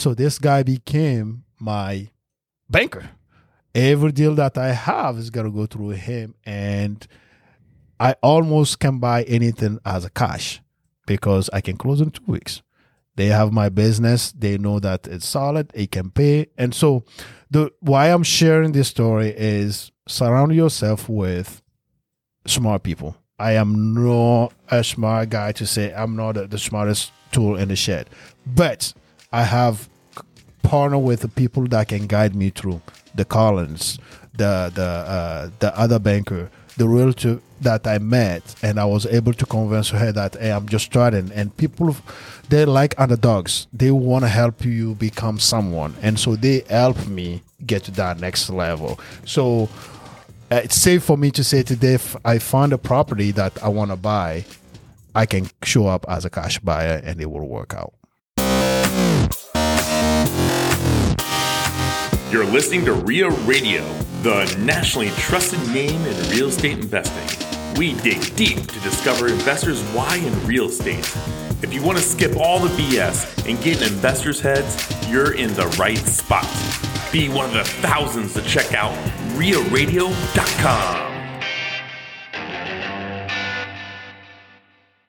So this guy became my banker. Every deal that I have is gonna go through him, and I almost can buy anything as a cash because I can close in two weeks. They have my business. They know that it's solid. It can pay, and so the why I'm sharing this story is surround yourself with smart people. I am not a smart guy to say I'm not the, the smartest tool in the shed, but I have partner with the people that can guide me through the Collins, the the uh, the other banker, the realtor that I met, and I was able to convince her that hey, I'm just starting. And people, they're like underdogs. They want to help you become someone, and so they help me get to that next level. So uh, it's safe for me to say today if I find a property that I want to buy, I can show up as a cash buyer and it will work out. You're listening to REIA Radio, the nationally trusted name in real estate investing. We dig deep to discover investors' why in real estate. If you want to skip all the BS and get in investors' heads, you're in the right spot. Be one of the thousands to check out REIARadio.com.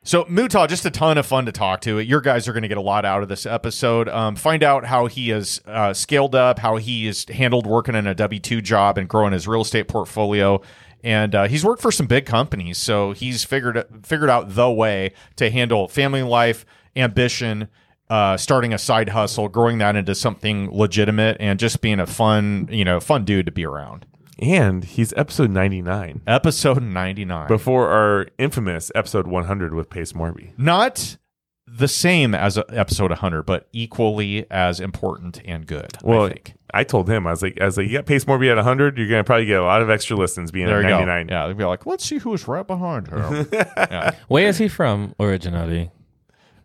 So Mootah, just a ton of fun to talk to. Your guys are going to get a lot out of this episode. Um, find out how he has uh, scaled up, how he has handled working in a W two job and growing his real estate portfolio. And uh, he's worked for some big companies, so he's figured figured out the way to handle family life, ambition, uh, starting a side hustle, growing that into something legitimate, and just being a fun, you know, fun dude to be around. And he's episode 99 Episode ninety nine. before our infamous episode 100 with Pace Morby. not the same as uh, episode 100 but equally as important and good Well, I think. I told him, I was like, I was like, you got Pace Morby at 100, you're going to probably get a lot of extra listens being there at you 99. go yeah they'd be like let's see who's right behind her yeah. Where is he from originally?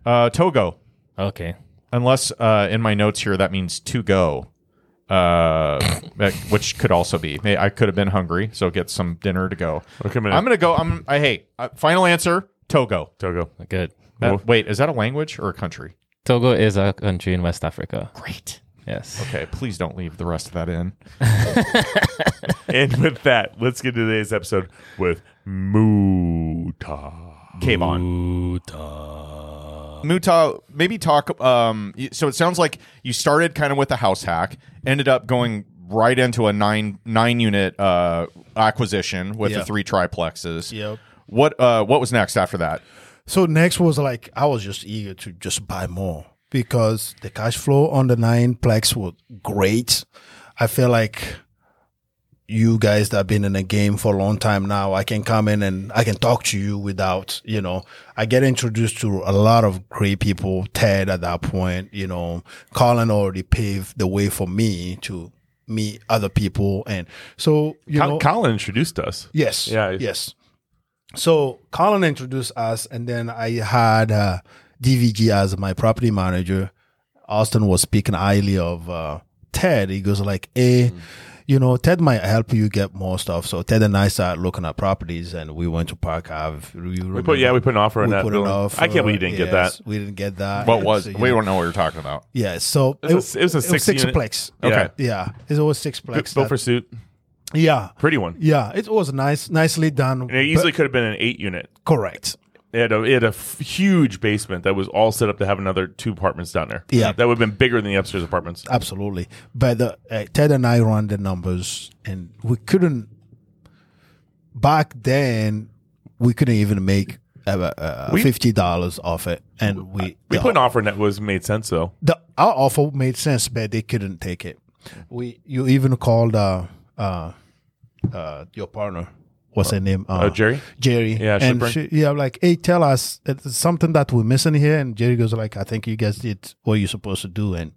uh, togo Okay. unless uh, in my notes here that means to go uh, which could also be i could have been hungry so get some dinner to go We're i'm gonna go i'm i hey uh, final answer togo Togo. Good. Uh, wait is that a language or a country Togo is a country in West Africa. great Yes. okay please don't leave the rest of that in and with that, let's get to today's episode with Mootah. Kayvon. Mootah, maybe talk. Um, so it sounds like you started kind of with a house hack, ended up going right into a nine nine unit uh, acquisition with Yeah. the three triplexes. Yep. What uh, what was next after that? So next was like I was just eager to just buy more because the cash flow on the nine plex was great. I feel like you guys that have been in the game for a long time now, I can come in and I can talk to you without, you know, I get introduced to a lot of great people. Ted at that point, you know, Colin already paved the way for me to meet other people. And so, you Col- know, Colin introduced us. Yes. Yeah. Yes. So Colin introduced us, and then I had uh, DVG as my property manager. Austin was speaking highly of uh, Ted. He goes like, "Hey, you know, Ted might help you get more stuff." So Ted and I started looking at properties, and we went to Park Ave. We put, yeah, we put an offer on we that. put an building. offer. I can't believe you didn't get that. We didn't get that. What was? So, we know, don't know what you're talking about. Yeah. So It was a- it was a six six unit- plex. Okay. Yeah, it was six plex. Built for suit. yeah. Pretty one. Yeah, it was nice, nicely done. And it easily could have been an eight unit. correct. It had, a, it had a f- huge basement that was all set up to have another two apartments down there. Yeah. That would have been bigger than the upstairs apartments. Absolutely. But the, uh, Ted and I run the numbers, and we couldn't. Back then, we couldn't even make uh, uh, We- fifty dollars off it, and we We put an offer that was made sense though. the our offer made sense, but they couldn't take it. We you even called uh uh uh your partner. What's her name? Uh, Jerry? Jerry. Yeah, and she, yeah, like, hey, tell us something that we're missing here. And Jerry goes like, I think you guys did what you're supposed to do, and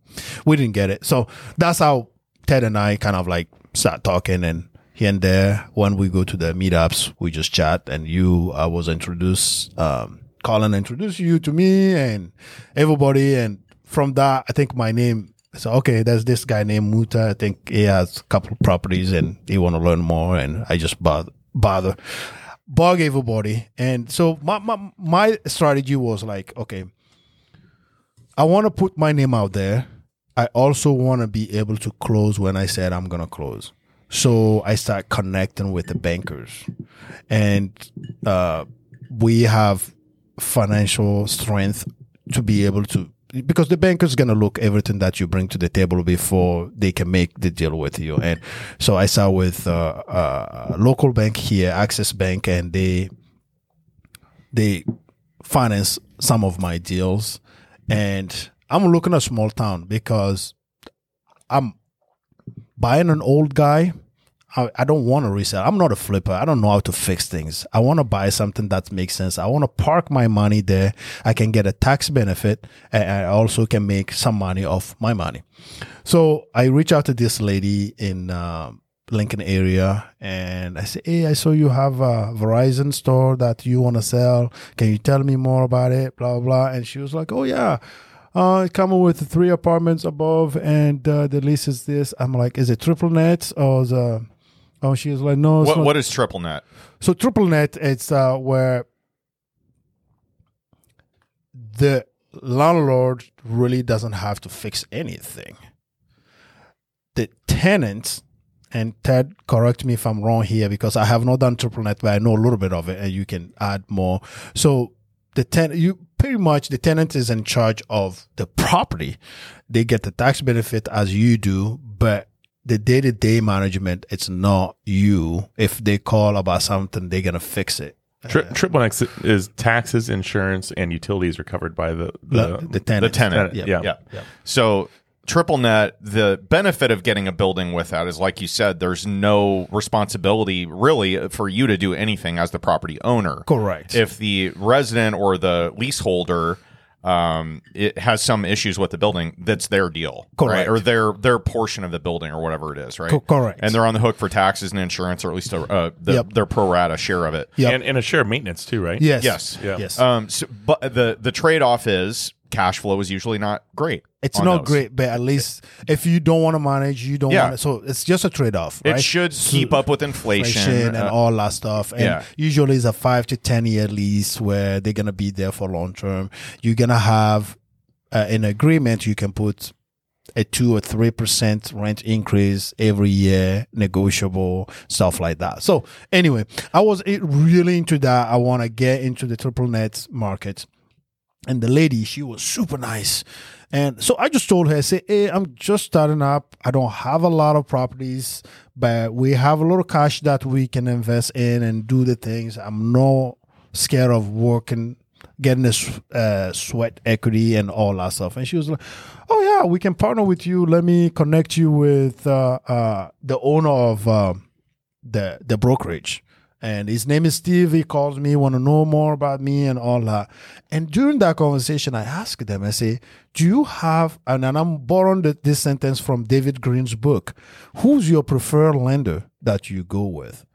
we didn't get it. So that's how Ted and I kind of like start talking, and here and there when we go to the meetups, we just chat. And you, I was introduced, um, Colin introduced you to me and everybody, and from that, I think my name. So okay, there's this guy named Mootah. I think he has a couple of properties and he want to learn more. And I just bother, bother, bug everybody. And so my, my my strategy was like, okay, I want to put my name out there. I also want to be able to close when I said I'm gonna close. So I start connecting with the bankers, and uh, we have financial strength to be able to because the banker's gonna look everything that you bring to the table before they can make the deal with you. And so I saw with uh, uh, a local bank here, Access Bank, and they they finance some of my deals. And I'm looking at small town because I'm buying an old guy. I, I don't want to resell. I'm not a flipper. I don't know how to fix things. I want to buy something that makes sense. I want to park my money there. I can get a tax benefit and I also can make some money off my money. So I reach out to this lady in uh, Lincoln area and I say, Hey, I saw you have a Verizon store that you want to sell. Can you tell me more about it? Blah, blah. And she was like, Oh, yeah. Uh, coming with three apartments above, and uh, the lease is this. I'm like, is it triple net or uh Oh, she was like, no. What, what is triple net? So triple net, it's uh, where the landlord really doesn't have to fix anything. The tenant, and Ted, correct me if I'm wrong here because I have not done triple net, but I know a little bit of it, and you can add more. So the tenant, you pretty much the tenant is in charge of the property. They get the tax benefit as you do, but the day to day management, it's not you. If they call about something, they're gonna fix it. Tri- triple X is taxes, insurance, and utilities are covered by the The, the, the tenant. The tenant. Yeah. yeah. Yeah. So triple net, the benefit of getting a building with that is like you said, there's no responsibility really for you to do anything as the property owner. Correct. If the resident or the leaseholder um it has some issues with the building that's their deal Correct. right? or their their portion of the building or whatever it is right Co- correct. and they're on the hook for taxes and insurance or at least a, uh, the, Yep. their pro rata share of it Yep. and, and a share of maintenance too, right? yes. yes. Yeah. Yes. um so, but the the trade-off is cash flow is usually not great it's not those. great, but at least if you don't want to manage, you don't Yeah. want to. So it's just a trade off. it should So- keep up with inflation, inflation and uh, all that stuff. And yeah. usually it's a five to ten year lease where they're gonna be there for long term. You're gonna have uh, an agreement. You can put a two or three percent rent increase every year, negotiable stuff like that. So anyway, I was really into that. I want to get into the triple net market and the lady she was super nice. And so i just told her i said hey i'm just starting up. I don't have a lot of properties but we have a little cash that we can invest in and do the things. I'm not scared of working getting this uh, sweat equity and all that stuff. And she was like oh yeah we can partner with you. Let me connect you with uh, uh, the owner of uh, the the brokerage and his name is Steve. He calls me, want to know more about me and all that. And during that conversation, I asked them, I say, do you have, and, and I'm borrowing the, this sentence from David Greene's book, who's your preferred lender that you go with?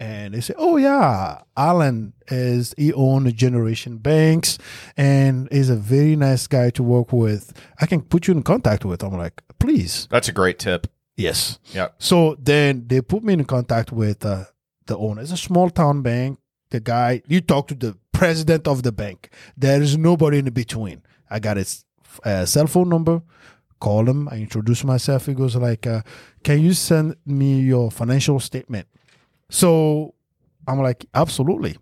And they say, oh yeah, Alan is, he owns Generation Banks and is a very nice guy to work with. I can put you in contact with. I'm like, please. that's a great tip Yes. yeah So then they put me in contact with uh, the owner. It's a small town bank. The guy, you talk to the president of the bank. There is nobody in between. I got his uh, cell phone number. Call him. I introduce myself. He goes like, uh, "Can you send me your financial statement?" So I'm like, "Absolutely."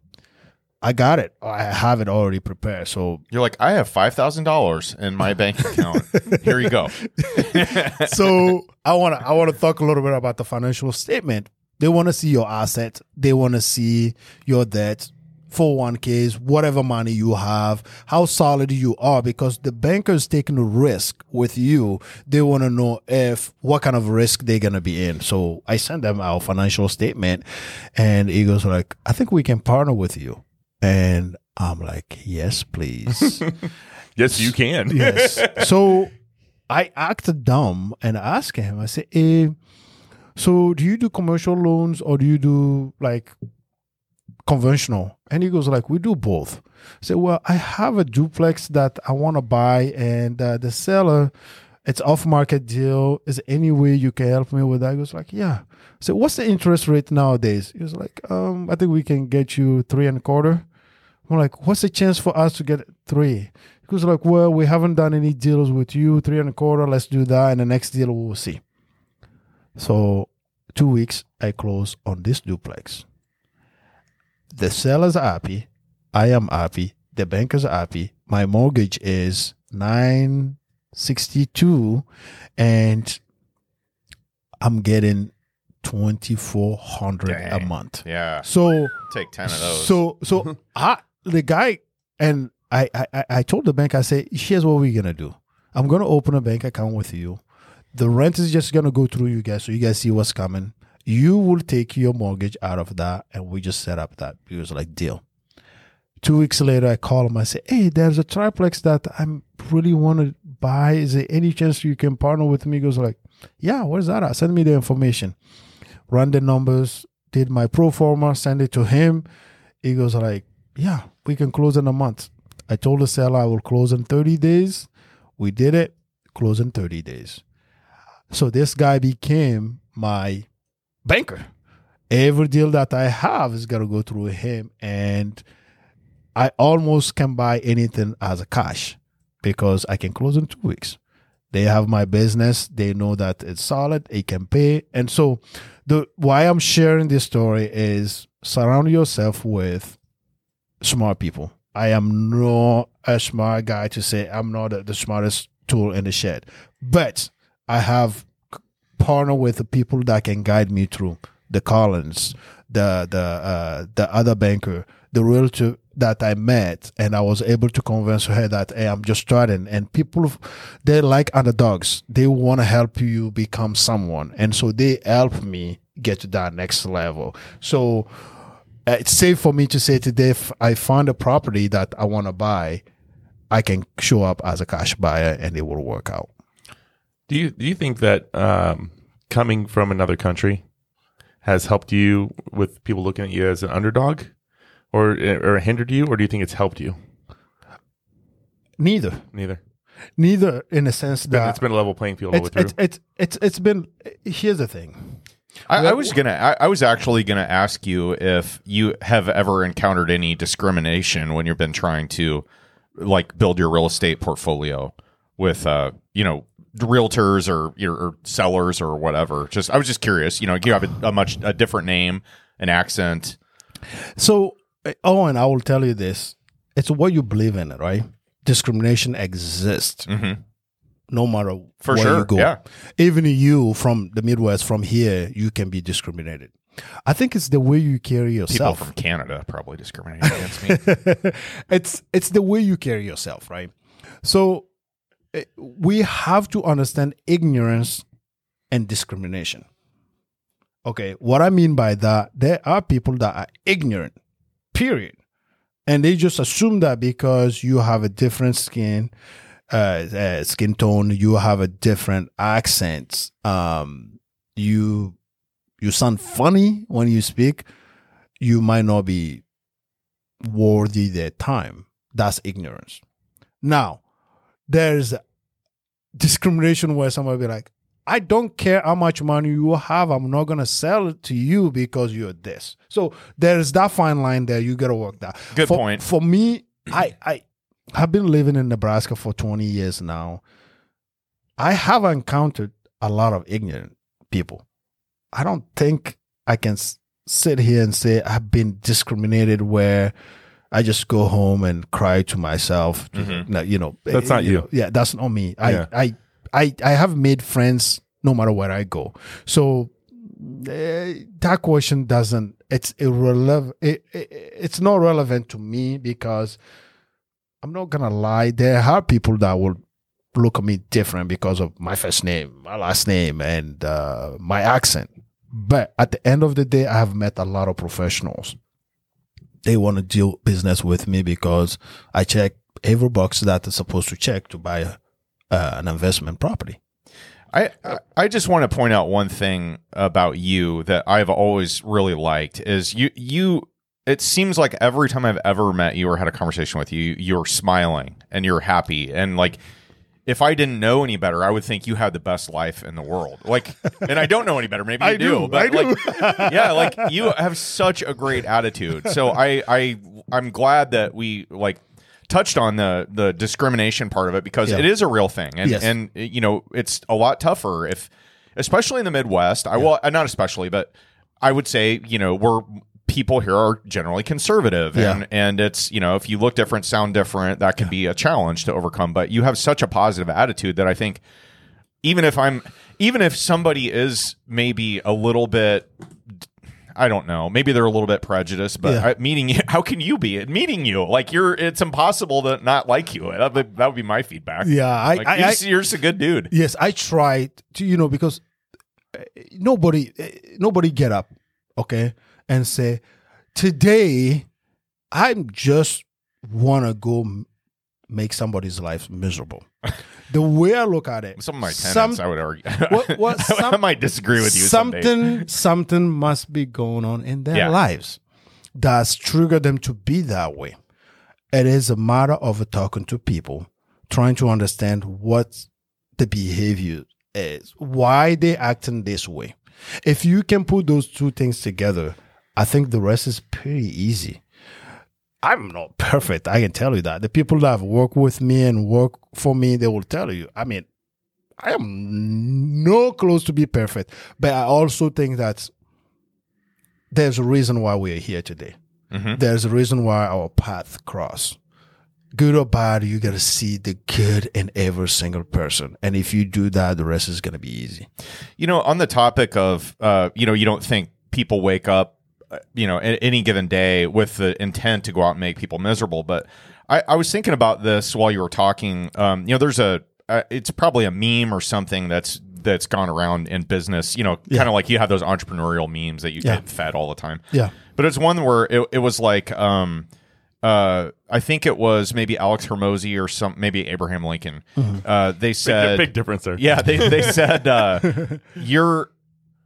I got it. I have it already prepared. So You're like, I have five thousand dollars in my bank account. Here you go. so I want to I want to talk a little bit about the financial statement. They want to see your assets. They want to see your debt, 401ks, whatever money you have, how solid you are, because the banker is taking a risk with you. They want to know if what kind of risk they're gonna be in. So I send them our financial statement, and he goes like, "I think we can partner with you." And I'm like, "Yes, please." Yes, you can. yes. So I acted dumb and asked him, I said, eh, so do you do commercial loans or do you do like conventional? And he goes like, we do both. I well, I have a duplex that I want to buy and uh, the seller, it's off market deal. Is there any way you can help me with that? He goes like, yeah. Said, what's the interest rate nowadays? He was like, um, I think we can get you three and a quarter. I'm like, what's the chance for us to get three? He was like, well, we haven't done any deals with you, three and a quarter. Let's do that, and the next deal we will see. So two weeks, I close on this duplex. The seller's happy. I am happy. The banker's are happy. My mortgage is nine sixty two, and I'm getting twenty four hundred a month. Yeah. So Take 10 of those. so so I the guy and I, I I- I told the bank I say here's what we're gonna do. I'm gonna open a bank account with you. The rent is just gonna go through you guys so you guys see what's coming. You will take your mortgage out of that and we just set up that. He was like deal. Two weeks later I call him, I say, Hey, there's a triplex that I'm really wanna buy. Is there any chance you can partner with me? He goes like, Yeah, where's that at? Send me the information. Run the numbers, did my pro forma, send it to him. He goes like, "Yeah, we can close in a month." I told the seller I will close in 30 days. We did it, close in 30 days. So this guy became my banker. Every deal that I have is gonna go through him, and I almost can buy anything as a cash because I can close in two weeks. They have my business. They know that it's solid. It can pay, and so the why I'm sharing this story is surround yourself with smart people. I am not a smart guy to say I'm not the, the smartest tool in the shed, but I have partner with the people that can guide me through the Collins, the the uh, the other banker, the realtor that I met, and I was able to convince her that hey, I'm just starting. And people, they like underdogs. They want to help you become someone, and so they help me get to that next level. So uh, it's safe for me to say today, if I find a property that I want to buy, I can show up as a cash buyer, and it will work out. Do you do you think that um, coming from another country has helped you with people looking at you as an underdog, or or hindered you, or do you think it's helped you? Neither, Neither. neither, in a sense that it's been a level playing field all the it's, way it's it's it's it's been. Here's the thing. I, I was gonna. I, I was actually gonna ask you if you have ever encountered any discrimination when you've been trying to, like, build your real estate portfolio with, uh, you know, realtors or your or sellers or whatever. Just, I was just curious. You know, you have a, a much a different name, an accent. So, uh, Owen, I will tell you this: it's what you believe in, right? Discrimination exists, Mhm. no matter For where sure, you go. yeah. Even you from the Midwest, from here, you can be discriminated. I think it's the way you carry yourself. People from Canada probably discriminate against me. it's it's the way you carry yourself, right? So eh, we have to understand ignorance and discrimination. Okay, what I mean by that, there are people that are ignorant, period, and they just assume that because you have a different skin, uh, uh skin tone, you have a different accent, um, you you sound funny when you speak, you might not be worthy their time. That's ignorance. Now, there's discrimination where somebody be like, I don't care how much money you have, I'm not gonna sell it to you because you're this. So there's that fine line there. You gotta work that. Good for, point. For me, I I have been living in Nebraska for 20 years now. I have encountered a lot of ignorant people. I don't think I can s- sit here and say I've been discriminated where I just go home and cry to myself. No, You know, Mm-hmm. That's not you. know, yeah, that's not me. I, Yeah. I, I, I have made friends no matter where I go. So eh, that question doesn't. It's irrelevant. It, it, it's not relevant to me because I'm not gonna lie. There are people that will look at me different because of my first name, my last name, and uh, my accent. But at the end of the day, I have met a lot of professionals. They want to deal business with me because I check every box that is supposed to check to buy a, uh, an investment property. I I- I just want to point out one thing about you that I've always really liked is you you it seems like every time I've ever met you or had a conversation with you you're smiling and you're happy and like if I didn't know any better I would think you had the best life in the world like and I don't know any better maybe you I do, but I do. like yeah like you have such a great attitude so I I I'm glad that we like touched on the the discrimination part of it because Yeah. it is a real thing, and Yes. and you know it's a lot tougher if, especially in the Midwest. I well, not especially, but I would say you know we're people here are generally conservative Yeah. and and it's you know if you look different sound different that can be a challenge to overcome but you have such a positive attitude that i think even if i'm even if somebody is maybe a little bit I don't know. Maybe they're a little bit prejudiced, but Yeah. I, meeting you, how can you be it? meeting you? Like you're, it's impossible to not like you. That would, that would be my feedback. Yeah, I, Like, I, you're, I you're just a good dude. yes, I tried to, you know, because uh, nobody, uh, nobody get up, okay, and say, today, I'm just want to go m- make somebody's life miserable. the way I look at it, Some of my tenants, some- I would argue. What- what- I might disagree with you. some something, something must be going on in their Yeah. lives that's triggered them to be that way. It is a matter of talking to people, trying to understand what the behavior is, why they acting this way. If you can put those two things together, I think the rest is pretty easy. I'm not perfect. I can tell you that. The people that have worked with me and work for me, they will tell you. I mean, I am no close to be perfect, but I also think that there's a reason why we are here today. Mhm. There's a reason why our path cross. Good or bad, you got to see the good in every single person, and if you do that, the rest is going to be easy. You know, on the topic of, uh, you know, you don't think people wake up, you know, any given day with the intent to go out and make people miserable. But I, I was thinking about this while you were talking. Um, you know, there's a, uh, it's probably a meme or something that's that's gone around in business. You know, kind of like you have those entrepreneurial memes that you Yeah. get fed all the time. Yeah. But it's one where it, it was like, um, uh, I think it was maybe Alex Hormozi or some, maybe Abraham Lincoln. Uh, they Big, said, big difference there. yeah, they they said uh, your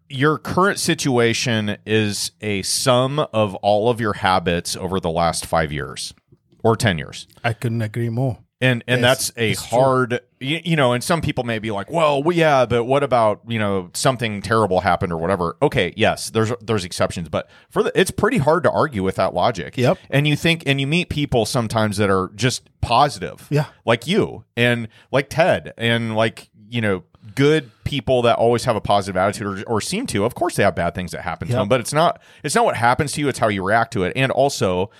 your current situation is a sum of all of your habits over the last five years or ten years, I couldn't agree more. and and Yes, that's a hard. You, you know, and some people may be like, well, well, yeah, but what about you know something terrible happened or whatever? Okay, yes, there's there's exceptions, but for the, it's pretty hard to argue with that logic. Yep. And you think, and you meet people sometimes that are just positive Yeah. like you and like Ted and like you know good people that always have a positive attitude or, or seem to. Of course, they have bad things that happen to them, but it's not it's not what happens to you. It's how you react to it. And also,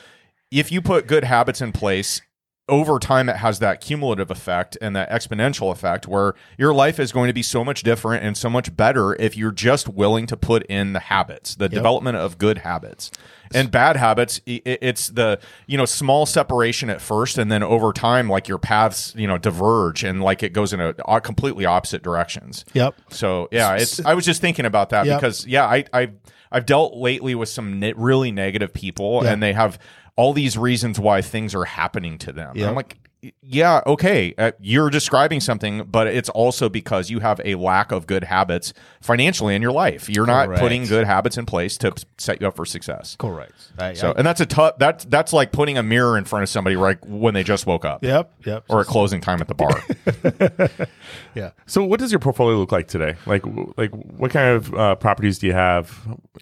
if you put good habits in place. Over time, it has that cumulative effect and that exponential effect where your life is going to be so much different and so much better if you're just willing to put in the habits, the development of good habits. And bad habits, it's the you know small separation at first, and then over time, like your paths, you know, diverge and like it goes in a, a completely opposite directions. Yep. So yeah, it's. I was just thinking about that Yep. because yeah, I I I've dealt lately with some ne- really negative people, Yeah. and they have all these reasons why things are happening to them. I'm like. Yeah, okay. Uh, you're describing something, but it's also because you have a lack of good habits financially in your life. You're not Correct. putting good habits in place to set you up for success. Correct. I- So, I- and that's a tough. That's that's like putting a mirror in front of somebody right when they just woke up, yep. Yep. or at closing time at the bar. yeah. So, what does your portfolio look like today? Like, like what kind of uh, properties do you have?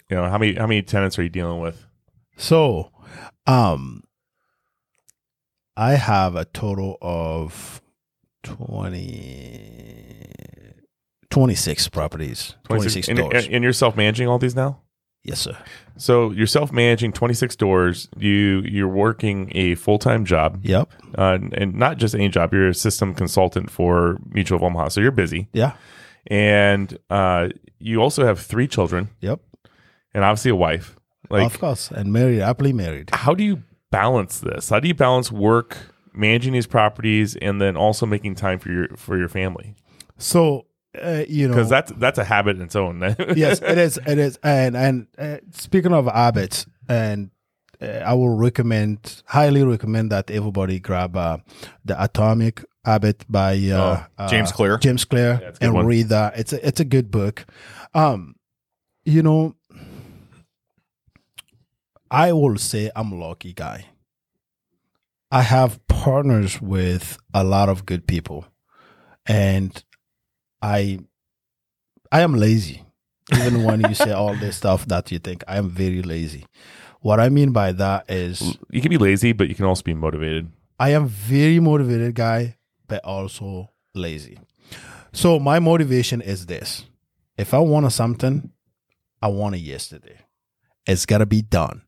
You know, how many how many tenants are you dealing with? So, um, I have a total of 20, 26 properties, 26, and, doors. and, and you're self managing all these now. yes, sir. So you're self managing 26 doors. You you're working a full time job, Yep. uh, and not just any job. You're a system consultant for Mutual of Omaha, so you're busy. Yeah. And uh, you also have three children, Yep. and obviously a wife. Like, of course. And married, happily married. how do you balance this? How do you balance work, managing these properties, and then also making time for your for your family? So, uh, you know, Because that's that's a habit in its own. yes, it is. It is. And and uh, speaking of habits, and uh, I will recommend, highly recommend that everybody grab uh, the Atomic Habit by uh, Oh, James uh, Clear. James Clear, it's a good and one. read that. It's a it's a good book. Um, you know, I will say I'm a lucky guy. I have partners with a lot of good people, and I I am lazy. Even when you say all this stuff that you think I am very lazy. What I mean by that is you can be lazy, but you can also be motivated. I am very motivated guy, but also lazy. So my motivation is this: if I want something, I want it yesterday. It's gotta be done.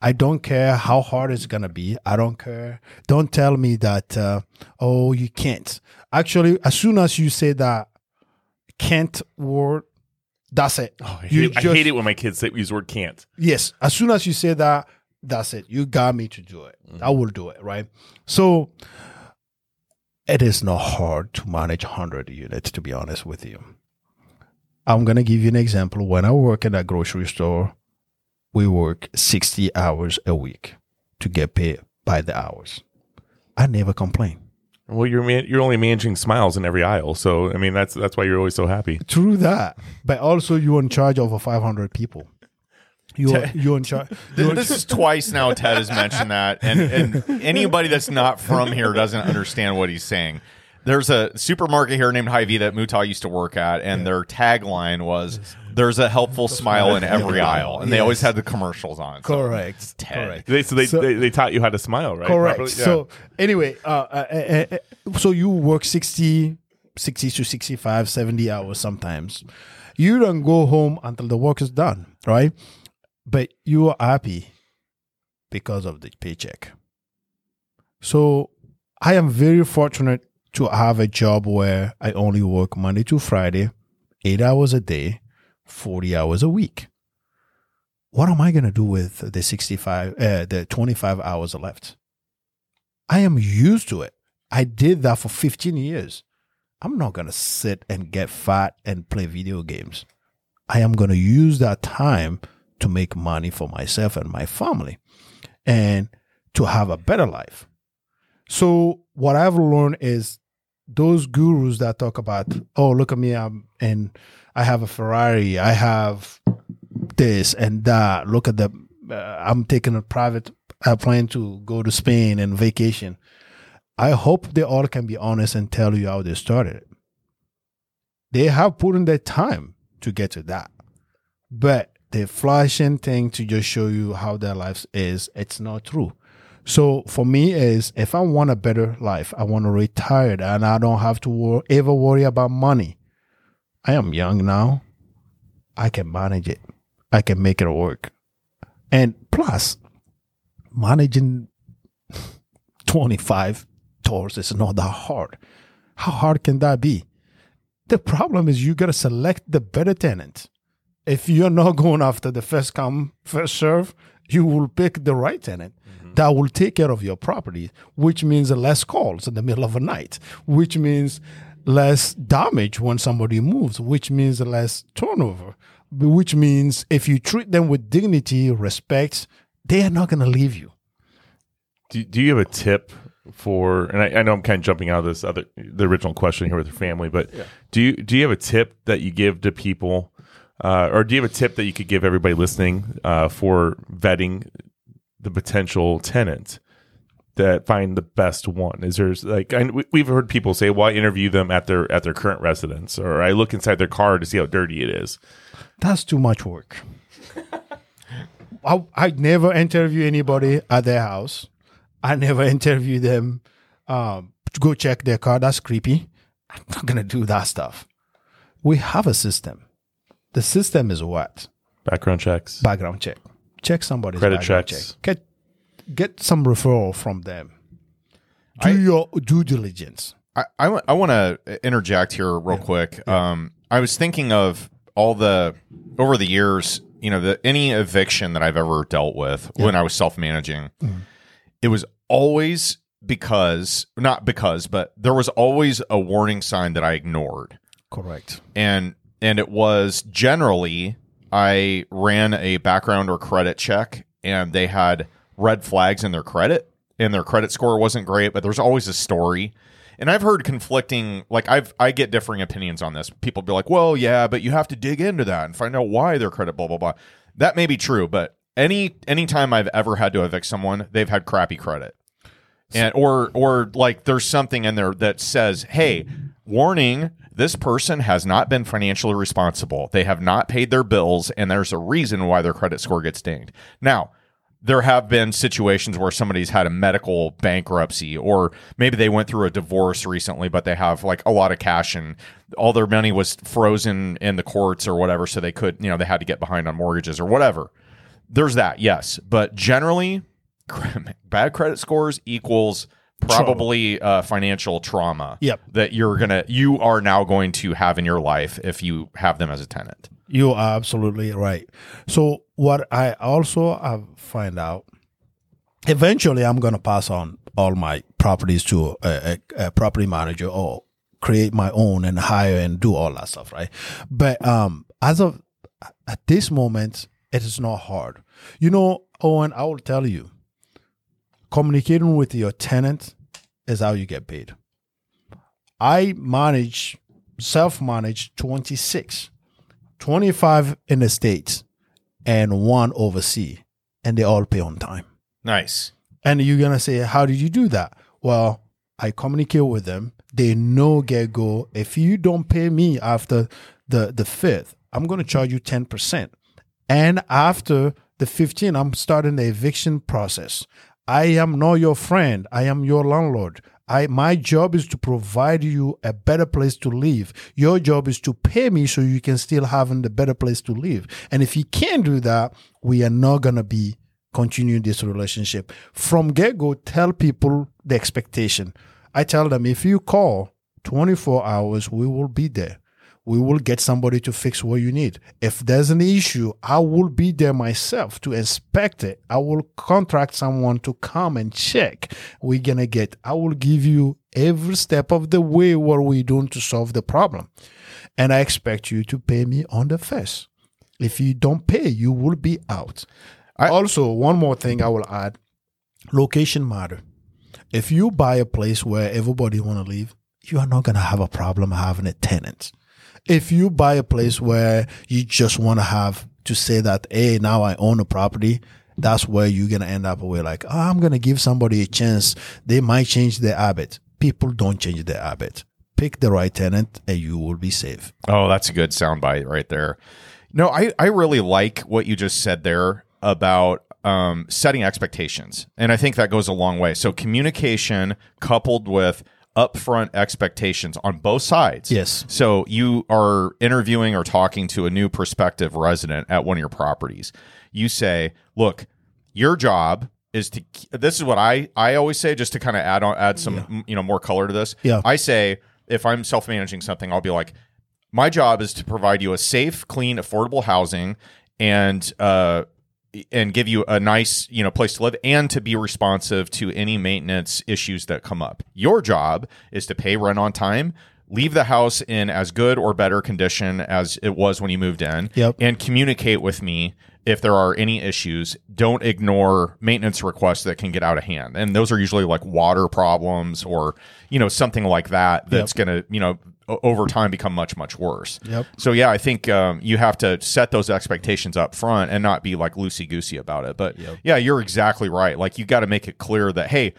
I don't care how hard it's gonna be. I don't care. Don't tell me that uh, oh you can't. Actually, as soon as you say that can't word, that's it. Oh, I, hate, I hate it when my kids say use the word can't. Yes, as soon as you say that, that's it. You got me to do it. I will do it, right? So it is not hard to manage 100 units, to be honest with you. I'm going to give you an example. When I work in a grocery store, we work 60 hours a week to get paid by the hours. I never complain. Well, you're man- you're only managing smiles in every aisle, so I mean that's that's why you're always so happy. True that. But also, you're in charge of 500 people. You're, you're in charge. Th- This is twice now Ted has mentioned that, and, and anybody that's not from here doesn't understand what he's saying. There's a supermarket here named Hy-Vee that Mootah used to work at, and their tagline was "There's a helpful smile in every aisle," and they always had the commercials on. So- Correct. Correct. They, so they, So- they they taught you how to smile, right? Correct. Yeah. So anyway, uh, uh, uh, uh, so you work 60, 60 to 65, 70 hours sometimes. You don't go home until the work is done, right? But you are happy because of the paycheck. So I am very fortunate to have a job where I only work Monday to Friday, eight hours a day, 40 hours a week. What am I going to do with the 65, uh, the 25 hours left? I am used to it. I did that for 15 years. I'm not going to sit and get fat and play video games. I am going to use that time to make money for myself and my family and to have a better life. So, what I've learned is those gurus that talk about, oh, look at me, I'm and I have a Ferrari, I have this and that. Look at the, uh, I'm taking a private airplane to go to Spain and vacation. I hope they all can be honest and tell you how they started. They have put in their time to get to that, but the flashing thing to just show you how their life is, it's not true. So for me is if I want a better life, I want to retire and I don't have to wor- ever worry about money. I am young now. I can manage it. I can make it work. And plus, managing 25 tours is not that hard. How hard can that be? The problem is you got to select the better tenant. If you're not going after the first come, first serve, you will pick the right tenant mm-hmm. that will take care of your property, which means less calls in the middle of the night, which means less damage when somebody moves, which means less turnover, which means if you treat them with dignity, respect, they are not going to leave you. do, do you have a tip for? And I, I know I'm kind of jumping out of this other the original question here with your family, but do you do you have a tip that you give to people, uh, or do you have a tip that you could give everybody listening uh, for vetting the potential tenant? That find the best one is there's like I, we- we've heard people say, "Well, I interview them at their at their current residence, or I look inside their car to see how dirty it is." That's too much work. I, I never interview anybody at their house. I never interview them um, to go check their car. That's creepy. I'm not going to do that stuff. We have a system. The system is what? Background checks. Background check. Check somebody's Credit checks. check. Get, some referral from them. Do I- your due diligence. I, I, want to interject here real quick. Um, I was thinking of all the over the years, you know, the any eviction that I've ever dealt with when I was self managing, it was always because not because, but there was always a warning sign that I ignored, Correct. and and it was generally I ran a background or credit check, and they had red flags in their credit, and their credit score wasn't great, but there's always a story. And I've heard conflicting, like I've I get differing opinions on this. People be like, "Well, yeah, but you have to dig into that and find out why their credit blah blah blah." That may be true, but any anytime I've ever had to evict someone, they've had crappy credit, and or or like there's something in there that says, "Hey, warning." This person has not been financially responsible. They have not paid their bills, and there's a reason why their credit score gets dinged. Now, there have been situations where somebody's had a medical bankruptcy or maybe they went through a divorce recently but they have like a lot of cash and all their money was frozen in the courts or whatever so they could you know they had to get behind on mortgages or whatever there's that yes but generally bad credit scores equals probably uh, financial trauma Yep. that you're gonna you are now going to have in your life if you have them as a tenant You are absolutely right. So what I also have find out, eventually I'm going to pass on all my properties to a, a, a property manager or create my own and hire and do all that stuff, right? But um, as of at this moment, it is not hard. You know, Owen, I will tell you, communicating with your tenant is how you get paid. I manage, self manage 26. 25 in the States and one overseas, and they all pay on time. nice And you're to say, How did you do that? Well, I communicate with them. They know get go. If you don't pay me after the, the fifth, I'm to charge you 10%. And after the 15, I'm starting the eviction process. I am not your friend. I am your landlord. I my job is to provide you a better place to live. Your job is to pay me so you can still have the better place to live. And if you can't do that, we are not gonna be continuing this relationship. From get go, tell people the expectation. I tell them if you call 24 hours, we will be there. We will get somebody to fix what you need. If there's an issue, I will be there myself to inspect it. I will contract someone to come and check. We're gonna get, I will give you every step of the way what we're doing to solve the problem. And I expect you to pay me on the first. If you don't pay, you will be out. I, also, one more thing I will add location matter. If you buy a place where everybody want to live, you are not going to have a problem having a tenant. If you buy a place where you just want to have to say that, hey, now I own a property, that's where you're going to end up with like, oh, I'm going to give somebody a chance. They might change their habit. People don't change their habit. Pick the right tenant and you will be safe. Oh, that's a good soundbite right there. No, I, I really like what you just said there about um, setting expectations. And I think that goes a long way. So, communication coupled with upfront expectations on both sides. Yes. So, you are interviewing or talking to a new prospective resident at one of your properties. You say, look, your job is to this is what I I always say just to kind of add on add some you know more color to this. Yeah. I say if I'm self-managing something, I'll be like my job is to provide you a safe, clean, affordable housing and uh and give you a nice, you know, place to live and to be responsive to any maintenance issues that come up. Your job is to pay rent on time, leave the house in as good or better condition as it was when you moved in, Yep. and communicate with me if there are any issues. Don't ignore maintenance requests that can get out of hand. And those are usually like water problems or, you know, something like that that's going to, you know, over time become much much worse. Yep. So yeah, I think um, you have to set those expectations up front and not be like loosey goosey about it. But yeah, you're exactly right. Like you got to make it clear that hey,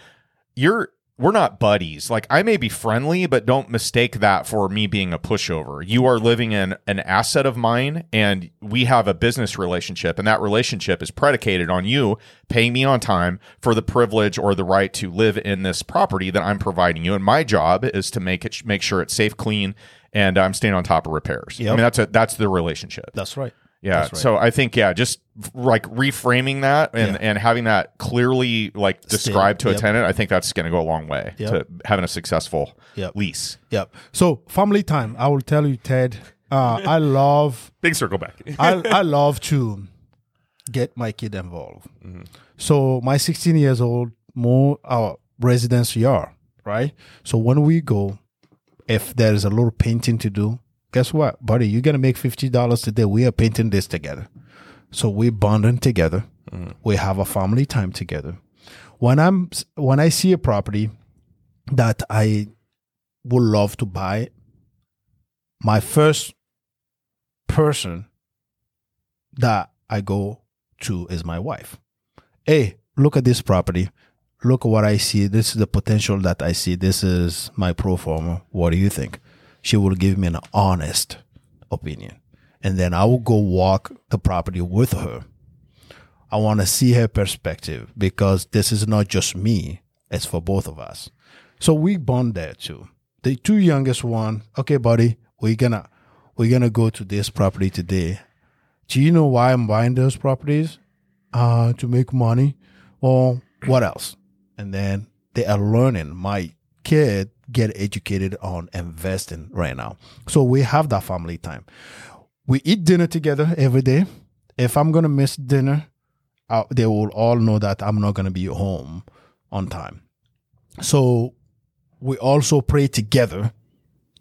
you're we're not buddies. Like I may be friendly, but don't mistake that for me being a pushover. You are living in an asset of mine, and we have a business relationship, and that relationship is predicated on you paying me on time for the privilege or the right to live in this property that I'm providing you. And my job is to make it make sure it's safe, clean, and I'm staying on top of repairs. I mean that's a that's the relationship. That's right. Yeah. Right. So I think yeah, just like reframing that and Yeah. and having that clearly like described to a yep. tenant, I think that's going to go a long way Yep. to having a successful Yep. lease. Yep. So family time. I will tell you, Ted. Uh, I love Big circle back. I, I love to get my kid involved. So my 16 years old, more our residence yard, right? So when we go, if there is a little painting to do, guess what, buddy? You're gonna make fifty dollars today. We are painting this together. So we're bonding together. Mm. We have a family time together. When I'm when I see a property that I would love to buy, my first person that I go to is my wife. Hey, look at this property. Look at what I see. This is the potential that I see. This is my pro forma. What do you think? She will give me an honest opinion. And then I will go walk the property with her. I want to see her perspective because this is not just me; it's for both of us. So we bond there too. The two youngest one, okay, buddy, we're gonna we're gonna go to this property today. Do you know why I'm buying those properties? Uh, to make money, or what else? And then they are learning. My kid get educated on investing right now, so we have that family time. We eat dinner together every day. If I'm gonna miss dinner, uh, they will all know that I'm not gonna be home on time. So we also pray together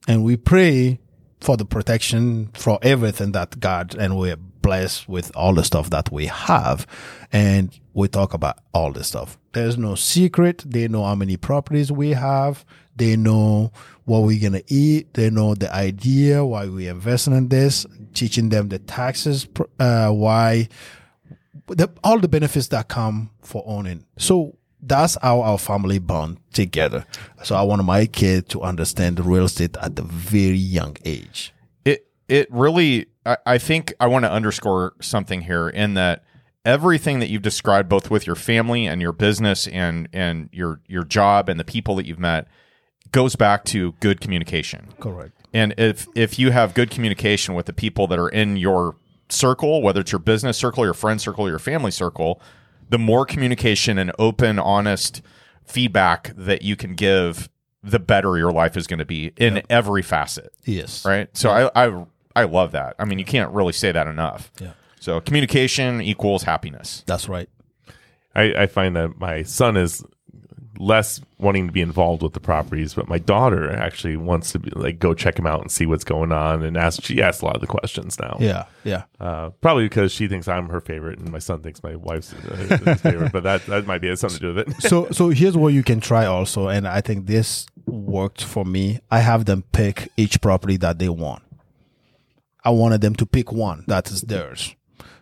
and we pray for the protection for everything that God and we're blessed with all the stuff that we have and we talk about all the stuff. There's no secret. They know how many properties we have. They know what we're gonna eat. They know the idea why we investing in this, teaching them the taxes, uh, why the, all the benefits that come for owning. So that's how our family bond together. So I want my kid to understand real estate at a very young age. It it really I, I think I want to underscore something here in that everything that you've described both with your family and your business and and your your job and the people that you've met goes back to good communication. Correct. And if if you have good communication with the people that are in your circle, whether it's your business circle, your friend circle, your family circle, the more communication and open, honest feedback that you can give, the better your life is going to be in every facet. Yes. Right. So I, I I love that. I mean, you can't really say that enough. Yeah. So communication equals happiness. That's right. I, I find that my son is less wanting to be involved with the properties, but my daughter actually wants to be like go check him out and see what's going on and ask. She asks a lot of the questions now. Yeah. Yeah. Uh, probably because she thinks I'm her favorite and my son thinks my wife's uh, his favorite. But that that might be something to do with it. so so here's what you can try also, and I think this worked for me. I have them pick each property that they want. I wanted them to pick one that is theirs.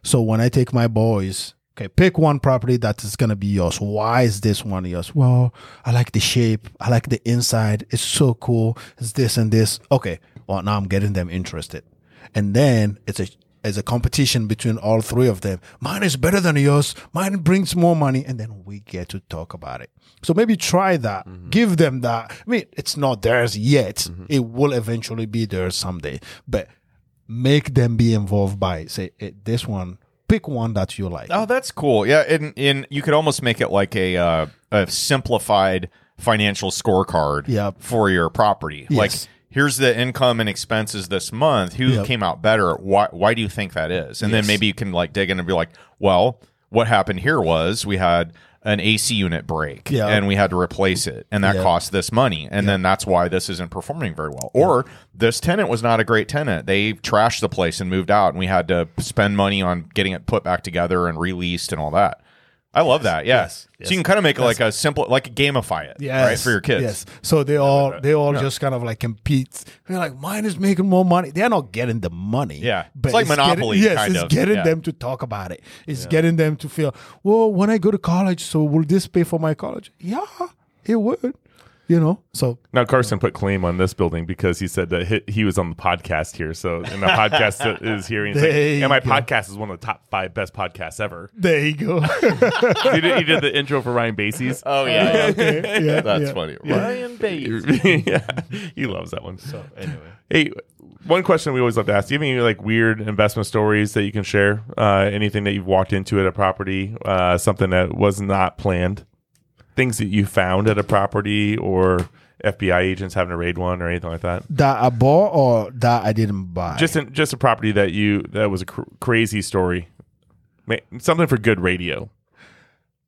So when I take my boys, okay, pick one property that is gonna be yours. Why is this one yours? Well, I like the shape. I like the inside. It's so cool. It's this and this. Okay. Well, now I'm getting them interested, and then it's a it's a competition between all three of them. Mine is better than yours. Mine brings more money, and then we get to talk about it. So maybe try that. Mm-hmm. Give them that. I mean, it's not theirs yet. Mm-hmm. It will eventually be theirs someday, but make them be involved by say eh, this one. Pick one that you like. Oh, that's cool. Yeah, and and you could almost make it like a uh, a simplified financial scorecard Yep. for your property. Yes. Like here's the income and expenses this month. Who Yep. came out better? Why why do you think that is? And then maybe you can like dig in and be like, well, what happened here was we had an AC unit break Yeah. and we had to replace it and that Yeah. cost this money and then that's why this isn't performing very well. Or this tenant was not a great tenant. They trashed the place and moved out and we had to spend money on getting it put back together and released and all that i love that yeah Yes. so you can kind of make it like a simple like gamify it right for your kids Yes. So they all they all just kind of like compete. They're like, mine is making more money. They're not getting the money. Yeah. It's like Monopoly, Getting, yes, kind it's of. getting Yeah. them to talk about it. It's getting them to feel, well, when I go to college, so will this pay for my college? Yeah, it would. You know. So Now Carson put claim on this building because he said that he, he was on the podcast here. So and the podcast is here. And he's like, and my go. podcast is one of the top five best podcasts ever. there you go. he, did, he did the intro for Ryan Basie's. oh yeah, yeah, that's yeah. funny ryan bates yeah, he loves that one. So anyway. Hey, one question we always love to ask: Do you have any like weird investment stories that you can share? Uh, anything that you've walked into at a property, uh, something that was not planned, things that you found at a property, or FBI agents having to raid one, or anything like that? That I bought or that I didn't buy. Just in, just a property that you that was a cr- crazy story, something for good radio.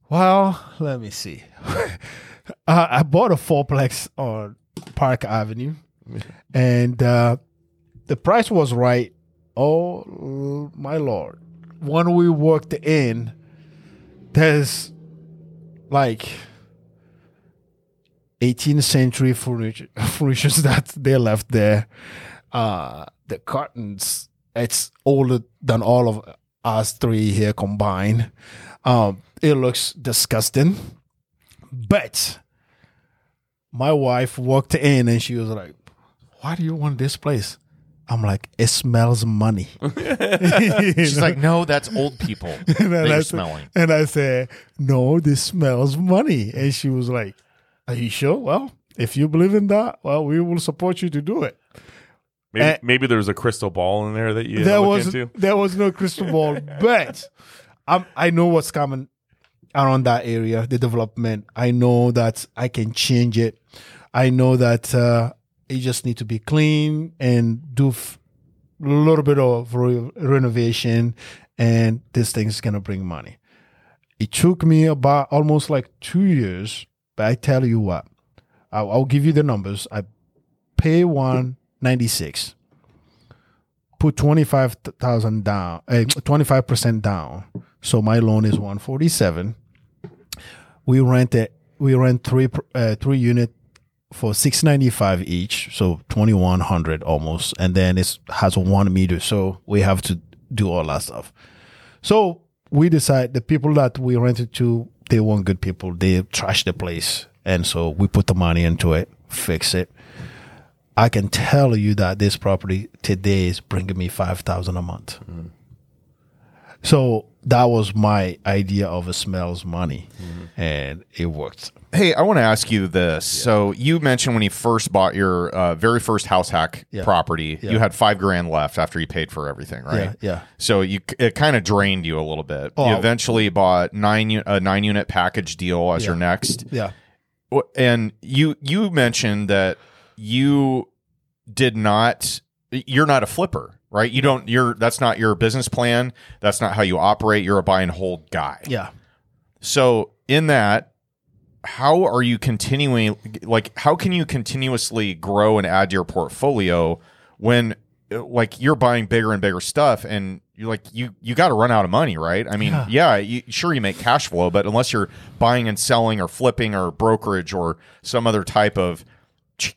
Well, let me see. uh, I bought a fourplex on Park Avenue, and uh, the price was right. Oh my lord! When we walked in, there's like 18th century furniture, furniture that they left there. Uh, the curtains, it's older than all of us three here combined. Um, it looks disgusting. But my wife walked in and she was like, Why do you want this place? I'm like, it smells money. She's like, no, that's old people that and, I you're said, smelling. and I said, no, this smells money. And she was like, are you sure? Well, if you believe in that, well, we will support you to do it. Maybe, Uh, maybe there was a crystal ball in there that you there was into. there was no crystal ball, but I'm, I know what's coming around that area, the development. I know that I can change it. I know that uh, it just need to be clean and do f- a little bit of re- renovation, and this thing's gonna bring money. It took me about almost like two years, but I tell you what, I'll, I'll give you the numbers. I pay one ninety six put 25,000 down, uh, 25% down. So my loan is 147. We rent it, we rent three, uh, three unit for 695 each. So 2100 almost. And then it has one meter. So we have to do all that stuff. So we decide the people that we rented to, they weren't good people. They trashed the place. And so we put the money into it, fix it. I can tell you that this property today is bringing me five thousand a month. Mm. So that was my idea of a smells money, and it worked. Hey, I want to ask you this. So you mentioned when you first bought your uh, very first house hack Yeah. property, Yeah. you had five grand left after you paid for everything, right? Yeah, yeah. So you it kind of drained you a little bit. Oh. You eventually bought nine a nine unit package deal as your next. Yeah, And you you mentioned that you did not you're not a flipper, right? You don't you're that's not your business plan. That's not how you operate. You're a buy and hold guy. yeah. So in that, how are you continuing? Like, how can you continuously grow and add to your portfolio when, like, you're buying bigger and bigger stuff, and you're like, you you got to run out of money, right? I mean, yeah, you, sure you make cash flow, but unless you're buying and selling or flipping or brokerage or some other type of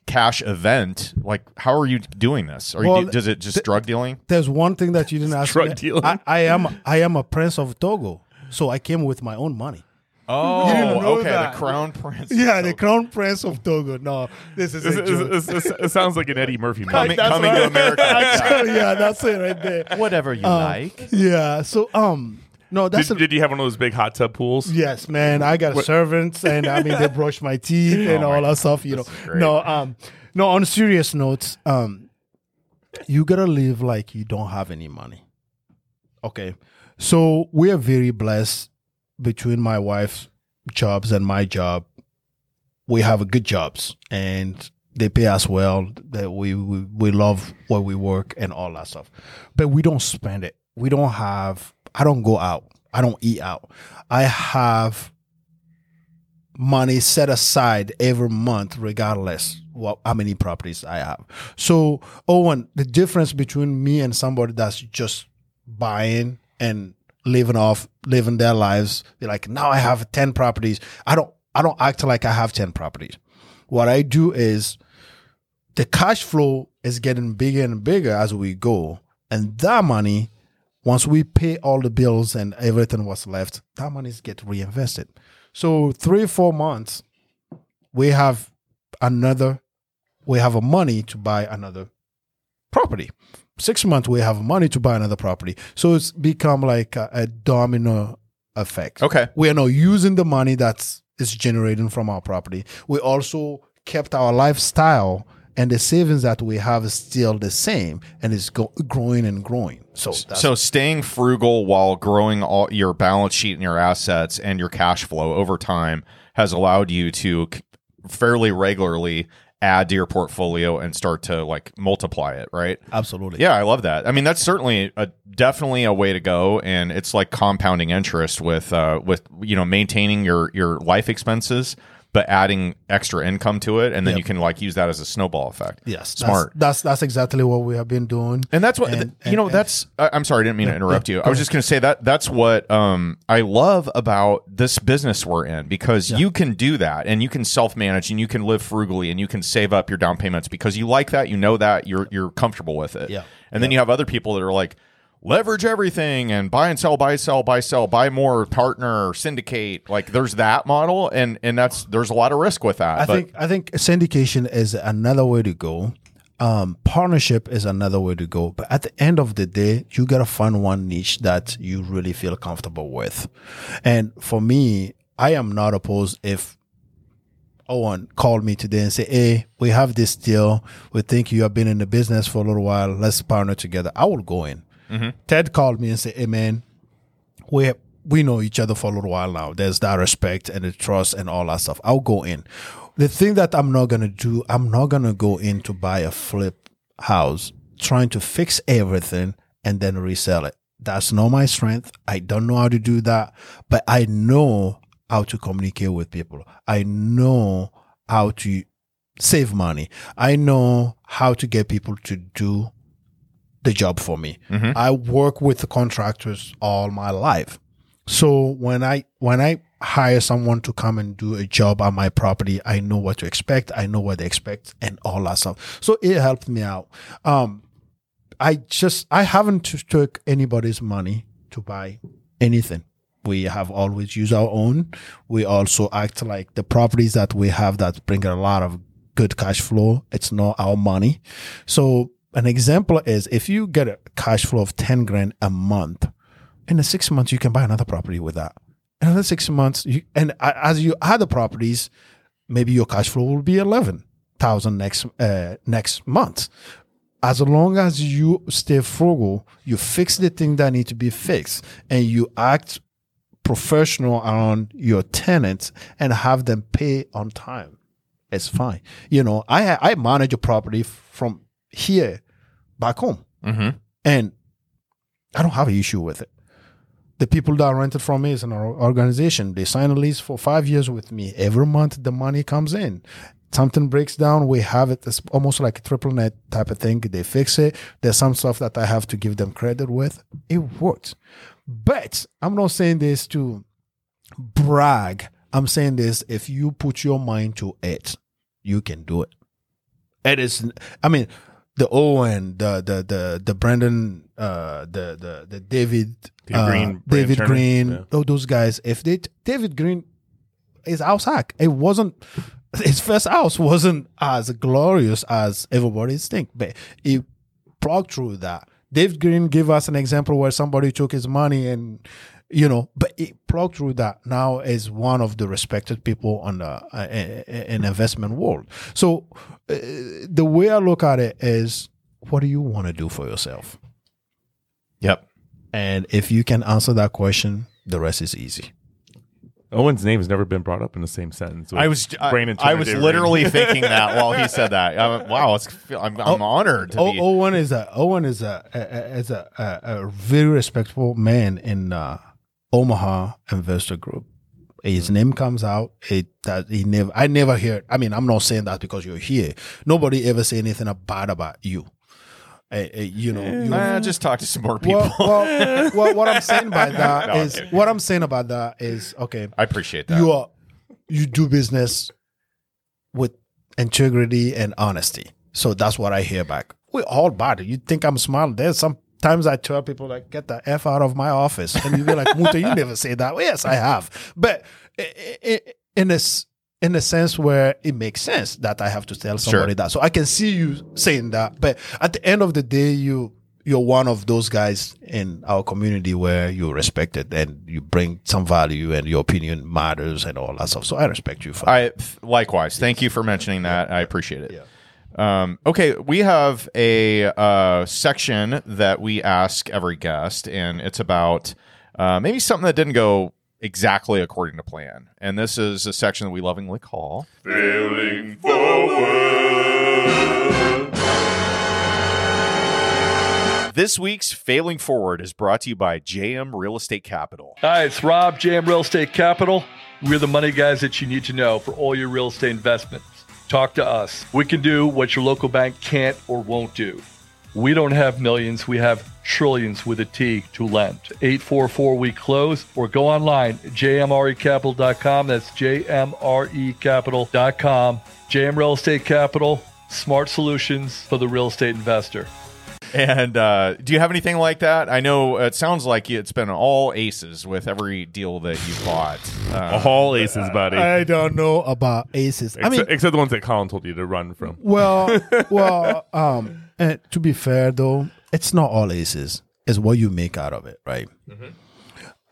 cash event, like, how are you doing this? Are Well, you, does it just drug dealing? There's one thing that you didn't ask. drug me. dealing. I, I am I am a prince of Togo, so I came with my own money. Oh, okay, that. the crown prince. Yeah, the crown prince of Togo. No, this is This- a this- joke. this- this- it sounds like an Eddie Murphy movie. coming, coming to America. yeah, that's it right there. Whatever you Uh, like. Yeah. So um, no, that's Did, a, did you have one of those big hot tub pools? Yes, man. I got servants, and I mean they brush my teeth and Oh all that stuff. You know, no, um, no. On serious notes, um, you gotta live like you don't have any money. Okay, so we are very blessed between my wife's jobs and my job. We have good jobs, and they pay us well. That we, we we love where we work and all that stuff, but we don't spend it. We don't have. I don't go out. I don't eat out. I have money set aside every month, regardless what how many properties I have. So, Owen, the difference between me and somebody that's just buying and living off living their lives, they're like, now I have ten properties. I don't. I don't act like I have ten properties. What I do is the cash flow is getting bigger and bigger as we go, and that money once we pay all the bills and everything was left, that money is get reinvested. So three, four months, we have another, we have a money to buy another property. Six months, we have money to buy another property. So it's become like a, a domino effect. Okay. We are now using the money that's is generating from our property. We also kept our lifestyle and the savings that we have is still the same and it's go- growing and growing. So that's so staying frugal while growing all your balance sheet and your assets and your cash flow over time has allowed you to fairly regularly add to your portfolio and start to like multiply it, right? absolutely. Yeah, I love that. I mean, that's certainly a definitely a way to go, and it's like compounding interest with uh, with you know maintaining your your life expenses, but adding extra income to it, and then Yep. you can like use that as a snowball effect. Yes, smart. That's, that's that's exactly what we have been doing. And that's what And- you know. and- that's I, I'm sorry, I didn't mean to interrupt yeah, you. I was just going to say that that's what um, I love about this business we're in because you can do that and you can self manage and you can live frugally and you can save up your down payments because you like that, you know that you're you're comfortable with it. Yeah. And then you have other people that are like leverage everything and buy and sell, buy sell, buy sell, buy more, partner, syndicate. Like there's that model and and that's there's a lot of risk with that. I but think I think syndication is another way to go. um, partnership is another way to go. But at the end of the day, you gotta find one niche that you really feel comfortable with. And for me, I am not opposed if Owen called me today and say, "Hey, we have this deal. We think you have been in the business for a little while. Let's partner together." I will go in. Ted called me and said, "Hey, man, we we know each other for a little while now. There's that respect and the trust and all that stuff. I'll go in. The thing that I'm not gonna do, I'm not gonna go in to buy a flip house, trying to fix everything and then resell it. That's not my strength. I don't know how to do that, but I know how to communicate with people. I know how to save money. I know how to get people to do the job for me. I work with the contractors all my life. So when I when I hire someone to come and do a job on my property, I know what to expect. I know what they expect and all that stuff. So it helped me out. Um, I just I haven't took anybody's money to buy anything. We have always used our own. We also act like the properties that we have that bring a lot of good cash flow. It's not our money. So an example is if you get a cash flow of 10 grand a month, in the six months, you can buy another property with that. In another six months, you, and as you add the properties, maybe your cash flow will be 11,000 next, uh, next month as long as you stay frugal, you fix the thing that need to be fixed, and you act professional around your tenants and have them pay on time, it's fine. You know, I I manage a property from here back home, mm-hmm. and I don't have an issue with it. The people that rented from me is an organization. They sign a lease for five years with me. Every month, the money comes in. Something breaks down, we have it. It's almost like a triple net type of thing. They fix it. There's some stuff that I have to give them credit with. It works. But I'm not saying this to brag. I'm saying this if you put your mind to it, you can do it. It is. I mean, the Owen, the the the the Brandon, uh, the the the David, David uh, Greene, David Turner, Greene, yeah. oh, those guys. If they David Greene is house hack, it wasn't. His first house wasn't as glorious as everybody's think, but he plugged through that. David Greene gave us an example where somebody took his money and you know, but he plugged through that. Now is one of the respected people on the uh, in investment world. So uh, the way I look at it is, what do you want to do for yourself? Yep. And if you can answer that question, the rest is easy. Owen's name has never been brought up in the same sentence. I was I, Brandon I Turner, was literally Greene. thinking that while he said that. I'm, wow, it's, I'm, I'm honored to O- be. Owen is a Owen is a, a, a- is a, a, a very respectable man in uh, Omaha Investor Group. His name comes out. It that he never. I never hear. I mean, I'm not saying that because you're here. Nobody ever say anything bad about you. Uh, uh, you know, you, Eh, just talk to some more people. well, well, well, what I'm saying by that No, I'm what I'm saying about that is okay. I appreciate that. You are you do business with integrity and honesty. So that's what I hear back. We're all bad. You think I'm smart? There's sometimes I tell people like, get the f out of my office, and you be like, Mootah, you never say that. Well, yes, I have, but in this in a sense where it makes sense that I have to tell somebody Sure. that. So I can see you saying that, but at the end of the day, you you're one of those guys in our community where you're respected and you bring some value and your opinion matters and all that stuff. So I respect you for. I likewise. Thank you for mentioning that. I appreciate it. Um, okay, we have a uh, section that we ask every guest, and it's about uh, maybe something that didn't go exactly according to plan. And this is a section that we lovingly call Failing forward. This week's Failing Forward is brought to you by JM Real Estate Capital. Hi, it's Rob, JM Real Estate Capital. We're the money guys that you need to know for all your real estate investments. Talk to us. We can do what your local bank can't or won't do. We don't have millions, we have trillions with a T to lend. 844 we close or go online jmrecapital.com. That's jmrecapital.com. JM Real Estate Capital, smart solutions for the real estate investor. And uh, do you have anything like that? I know it sounds like it's been all aces with every deal that you bought. Uh, All aces, buddy. I don't know about aces. I mean, except, except the ones that Colin told you to run from. well, well, um, and to be fair though, it's not all aces. It's what you make out of it, right?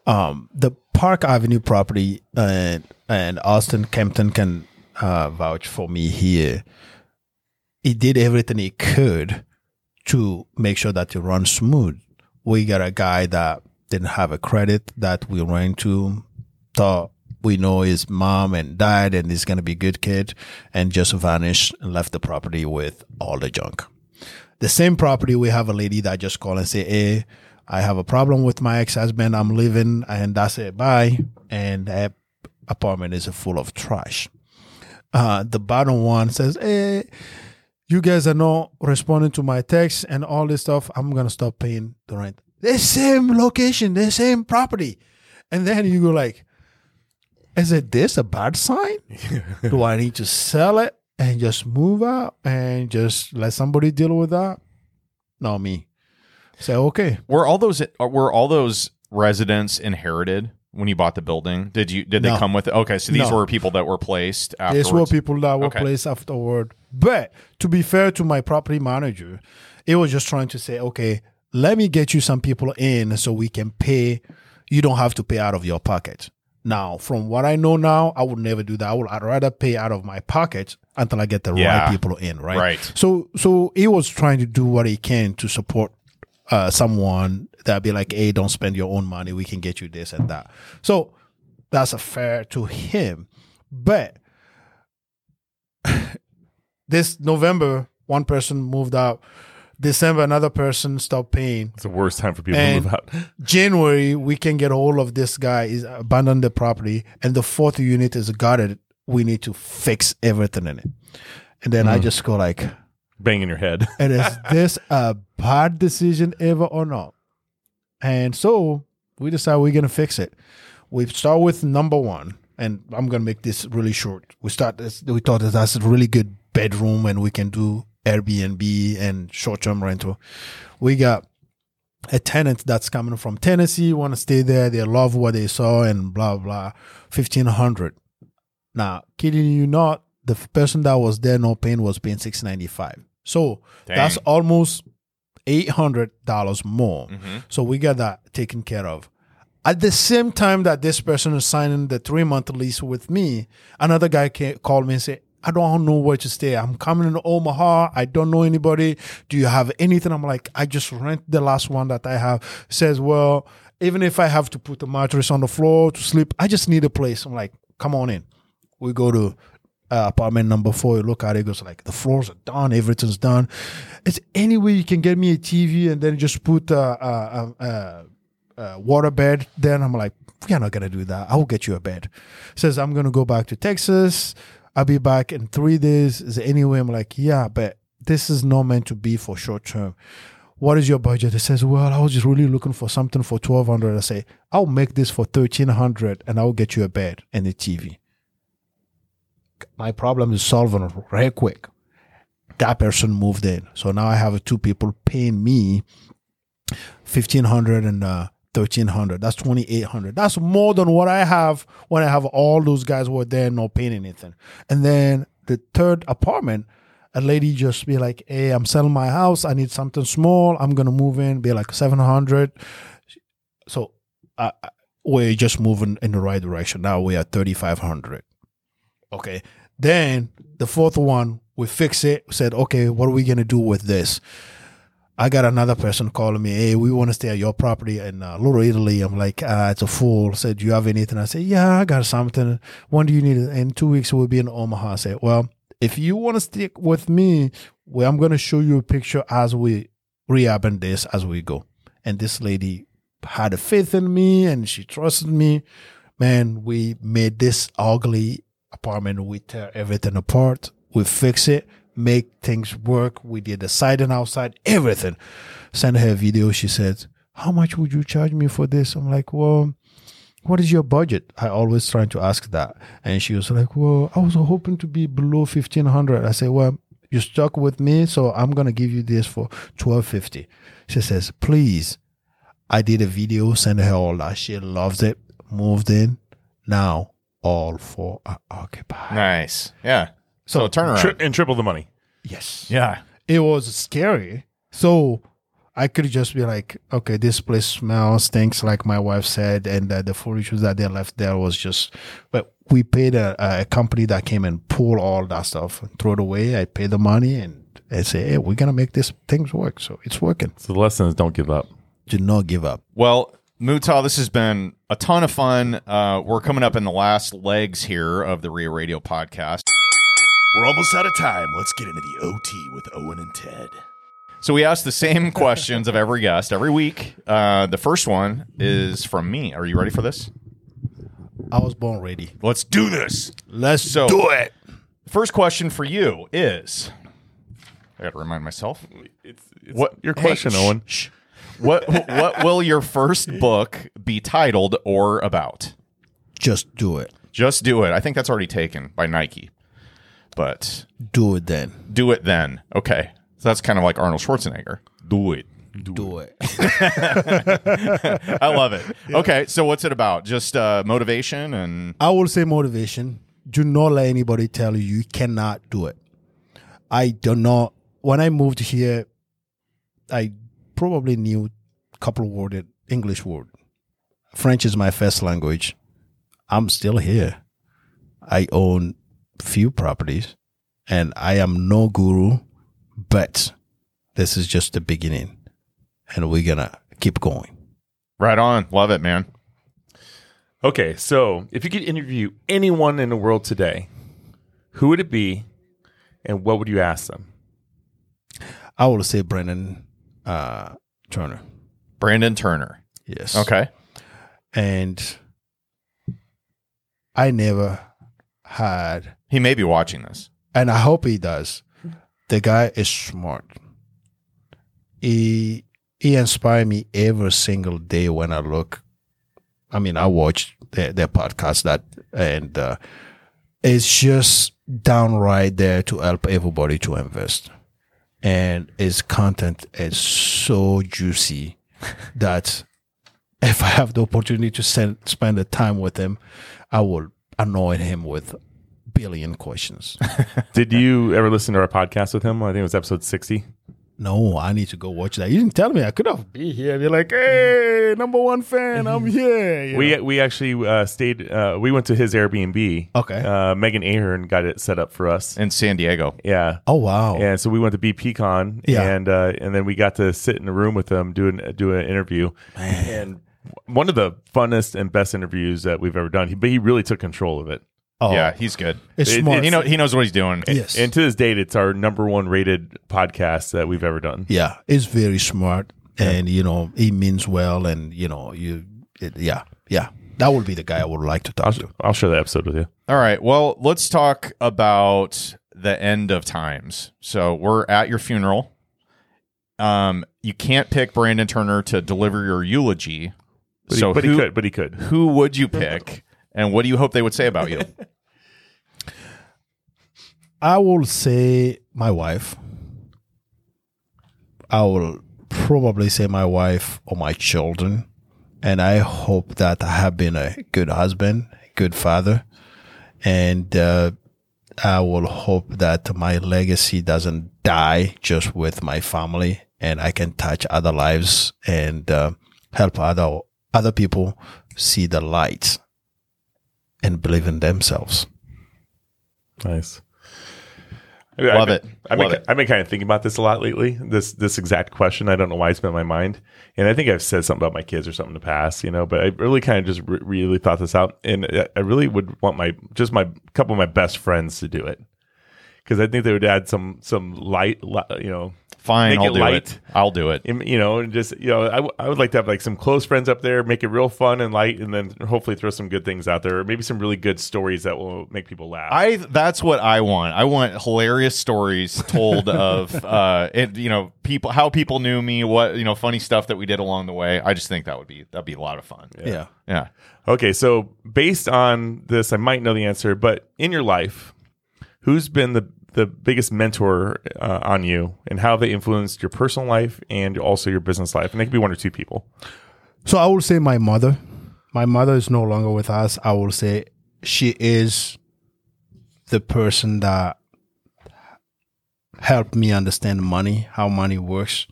Um, the Park Avenue property and and Austin Kempton can uh, vouch for me here. He did everything he could to make sure that it runs smooth. We got a guy that didn't have a credit that we ran to, thought we know his mom and dad and he's gonna be a good kid, and just vanished and left the property with all the junk. The same property, we have a lady that just called and say, "Hey, I have a problem with my ex-husband. I'm leaving," and that's it. Bye. And that apartment is full of trash. Uh, the bottom one says, "Hey, you guys are not responding to my texts and all this stuff. I'm gonna stop paying the rent." The same location, the same property, and then you go like, "Is it this a bad sign? Do I need to sell it and just move out and just let somebody deal with that?" No, me. Say okay. were all those were all those residents inherited when you bought the building? Did you did they come with it? Okay, so these No. were people that were placed afterwards. These were people that were Okay. placed afterward. But to be fair to my property manager, it was just trying to say, okay, let me get you some people in so we can pay. You don't have to pay out of your pocket. Now, from what I know now, I would never do that. I would I'd rather pay out of my pocket until I get the Yeah. right people in, right? Right. So so he was trying to do what he can to support uh, someone that be like, hey, don't spend your own money. We can get you this and that. So that's a fair to him. But this November, one person moved out. December, another person stopped paying. It's the worst time for people And- to move out. January, we can get hold of this guy. Is abandoned the property, and the fourth unit is gutted. We need to fix everything in it. And then I mm. just go like, banging your head. and is this a bad decision ever or not? And so we decide we're gonna fix it. We start with number one, and I'm gonna make this really short. We start this. We thought that that's a really good bedroom, and we can do Airbnb and short-term rental. We got a tenant that's coming from Tennessee, want to stay there. They love what they saw, and blah blah. Fifteen hundred. Now, kidding you not, the person that was there no paying was paying six ninety five. So that's almost eight hundred dollars more. Mm-hmm. So we got that taken care of. At the same time that this person is signing the three month lease with me, another guy ca- called me and said, I don't know where to stay. I'm coming in Omaha. I don't know anybody. Do you have anything? I'm like, I just rent the last one that I have. Says, well, even if I have to put a mattress on the floor to sleep, I just need a place. I'm like, come on in. We go to uh, apartment number four. You look at it, goes like the floors are done, everything's done. It's any way you can get me a TV and then just put a, a, a, a, a water bed. Then I'm like, we are not gonna do that. I will get you a bed. Says I'm gonna go back to Texas. I'll be back in three days. Is there any way? I'm like, yeah, but this is not meant to be for short term. What is your budget? It says, well, I was just really looking for something for twelve hundred. I say, I'll make this for thirteen hundred, and I'll get you a bed and a TV my problem is solving very quick. That person moved in, so now I have two people paying me fifteen hundred and uh, thirteen hundred. That's twenty eight hundred. That's more than what I have when I have all those guys who are there not paying anything. And then the third apartment, a lady just be like, "Hey, I'm selling my house. I need something small. I'm gonna move in. Be like seven hundred. So uh, we're just moving in the right direction. Now we are thirty five hundred. Okay. Then the fourth one, we fix it. Said, okay, what are we gonna do with this? I got another person calling me. Hey, we want to stay at your property in uh, Little Italy. I'm like, uh, it's a fool. Said, do you have anything? I said, yeah, I got something. When do you need it? In two weeks, we'll be in Omaha. I said, well, if you want to stick with me, well, I'm gonna show you a picture as we rehabbing this as we go. And this lady had a faith in me and she trusted me. Man, we made this ugly apartment. We tear everything apart. We fix it, make things work. We did the side and outside, everything. Send her a video. She said, How much would you charge me for this? I'm like, Well, what is your budget? I always trying to ask that. And she was like, Well, I was hoping to be below fifteen hundred. I said, Well, You stuck with me, so I'm gonna give you this for twelve fifty. She says, please. I did a video, send her all that. She loves it. Moved in. Now all four are occupied. Nice. Yeah. So, turnaround. Tri- and triple the money. Yes. yeah. It was scary. So I could just be like, okay, this place smells, stinks, like my wife said, and uh, the furniture that they left there was just. But we paid a, a company that came and pulled all that stuff and throw it away. I paid the money and I say, hey, we're gonna make this things work. So it's working. So the lesson is don't give up. Do not give up. Well, Mootah, this has been a ton of fun. Uh, we're coming up in the last legs here of the REIA Radio podcast. We're almost out of time. Let's get into the OT with Owen and Ted. So we ask the same questions of every guest every week. Uh, the first one is from me. Are you ready for this? I was born ready. Let's do this. Let's So- do it. First question for you is I got to remind myself. It's, it's What- your Hey, question, shh, Owen? What what will your first book be titled or about? Just do it. Just do it. I think that's already taken by Nike. But Do it then. do it then. Okay. So that's kind of like Arnold Schwarzenegger. Do it. Do it. I love it. Okay, so what's it about? Just uh, motivation and I will say motivation. Do not let anybody tell you you cannot do it. I do not. When I moved here, I probably knew a couple of word English word. French is my first language. I'm still here. I own few properties, and I am no guru, but this is just the beginning, and we're gonna keep going. right on. Love it, man. Okay, so if you could interview anyone in the world today, who would it be, and what would you ask them? I would say Brandon uh, Turner. Brandon Turner. Yes. Okay. and I never had, He may be watching this. and I hope he does. The guy is smart. He he inspired me every single day when I look. I mean, I watch their, their podcast that, and uh, it's just downright there to help everybody to invest. And his content is so juicy that if I have the opportunity to send, spend the time with him, I will annoy him with billion questions. Did you ever listen to our podcast with him? I think it was episode 60. no, I need to go watch that. You didn't tell me. I could have be here. Be like, hey, number one fan, I'm here. you We know? we actually uh, stayed. Uh, we went to his Airbnb. Okay. Uh, Megan Ahern got it set up for us. In San Diego. Yeah. oh wow. And so we went to BPCon, Yeah. and uh, and then we got to sit in a room with him, do an do an interview, and one of the funnest and best interviews that we've ever done. He, but he really took control of it. Oh, Yeah, he's good. It's It- smart. He know he knows what he's doing. yes. And to this date, it's our number one rated podcast that we've ever done. yeah, it's very smart, and you know, he means well, and you know, you, it, yeah, yeah. That would be the guy I would like to talk to. I'll share that episode with you. All right. Well, let's talk about the end of times. So we're at your funeral. Um, you can't pick Brandon Turner to deliver your eulogy. But, so he, but who, he could. But he could. who would you pick, and what do you hope they would say about you? I will say my wife. I will probably say my wife or my children. And I hope that I have been a good husband, good father. And uh, I will hope that my legacy doesn't die just with my family and I can touch other lives and uh, help other other people see the light and believe in themselves. Nice. Love I've it. been, I've, Love been, it. I've been kind of thinking about this a lot lately. This this exact question. I don't know why it's been in my mind, and I think I've said something about my kids or something in the past, you know. But I really kind of just re- really thought this out, and I- I really would want my just my couple of my best friends to do it because I think they would add some some light, you know, Fine, Make I'll it do light. it. I'll do it. you know, and just you know, I, w- I would like to have like some close friends up there, make it real fun and light, and then hopefully throw some good things out there, or maybe some really good stories that will make people laugh. I that's what I want. I want hilarious stories told of uh it, you know people how people knew me, what you know funny stuff that we did along the way. I just think that would be that'd be a lot of fun. yeah. Yeah. Okay, so based on this, I might know the answer, but in your life, who's been the the biggest mentor uh, on you, and how they influenced your personal life and also your business life? And they could be one or two people. So I will say my mother. My mother is no longer with us. I will say she is the person that helped me understand money, how money works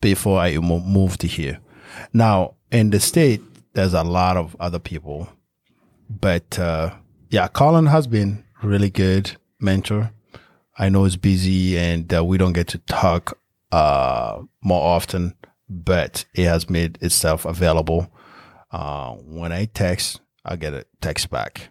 before I moved here. Now, in the state, there's a lot of other people, but uh, yeah, Colin has been really good mentor. I know it's busy and uh, we don't get to talk uh, more often, but it has made itself available. Uh, when I text, I get a text back.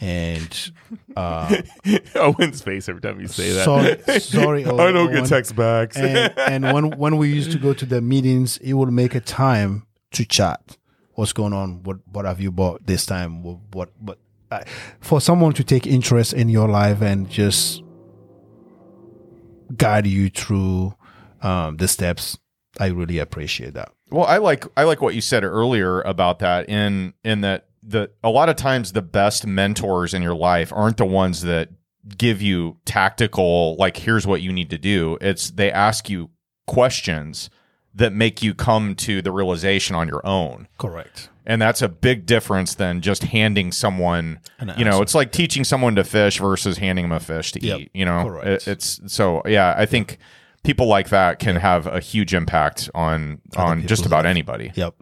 And uh, Owen's face every time you say that. sorry, sorry, I don't Owen. get text backs. and, and when when we used to go to the meetings, it would make a time to chat. What's going on? What what have you bought this time? What what? what uh, for someone to take interest in your life and just guide you through um, the steps, I really appreciate that. Well, I like I like what you said earlier about that in in that the a lot of times the best mentors in your life aren't the ones that give you tactical like here's what you need to do. It's they ask you questions that make you come to the realization on your own. Correct. And that's a big difference than just handing someone, An you know, it's like teaching someone to fish versus handing them a fish to Yep, eat, you know. It- it's so yeah, I think people like that can have a huge impact on on just about life. anybody. Yep.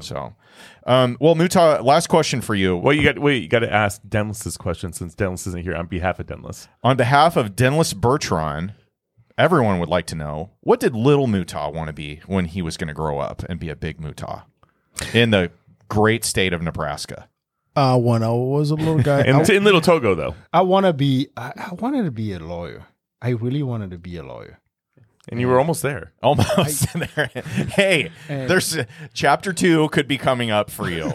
So, um, well, Mootah, last question for you. well, you got wait. You got to ask Denlis's question since Denlis isn't here on behalf of Denlis. On behalf of Denlis Bertrand, everyone would like to know what did little Mootah want to be when he was going to grow up and be a big Mootah in the great state of Nebraska? Uh, when I was a little guy, In, I, in Little Togo, though, I want to be. I, I wanted to be a lawyer. I really wanted to be a lawyer. and you were almost there. Almost there. Hey, And- there's chapter two could be coming up for you,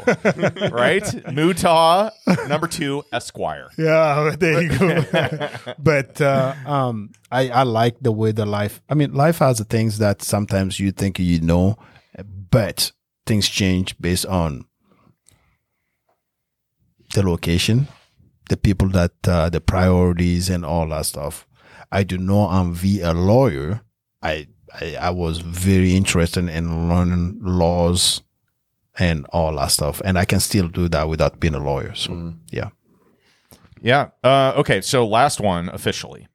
right? Mootah number two, Esquire. Yeah, there you go. but uh, um, I I like the way the life. I mean, life has the things that sometimes you think you know, but things change based on the location, the people that uh, the priorities and all that stuff. I do not envy a lawyer. I, I I was very interested in learning laws and all that stuff, and I can still do that without being a lawyer. So yeah. Yeah. Uh, okay. So last one officially.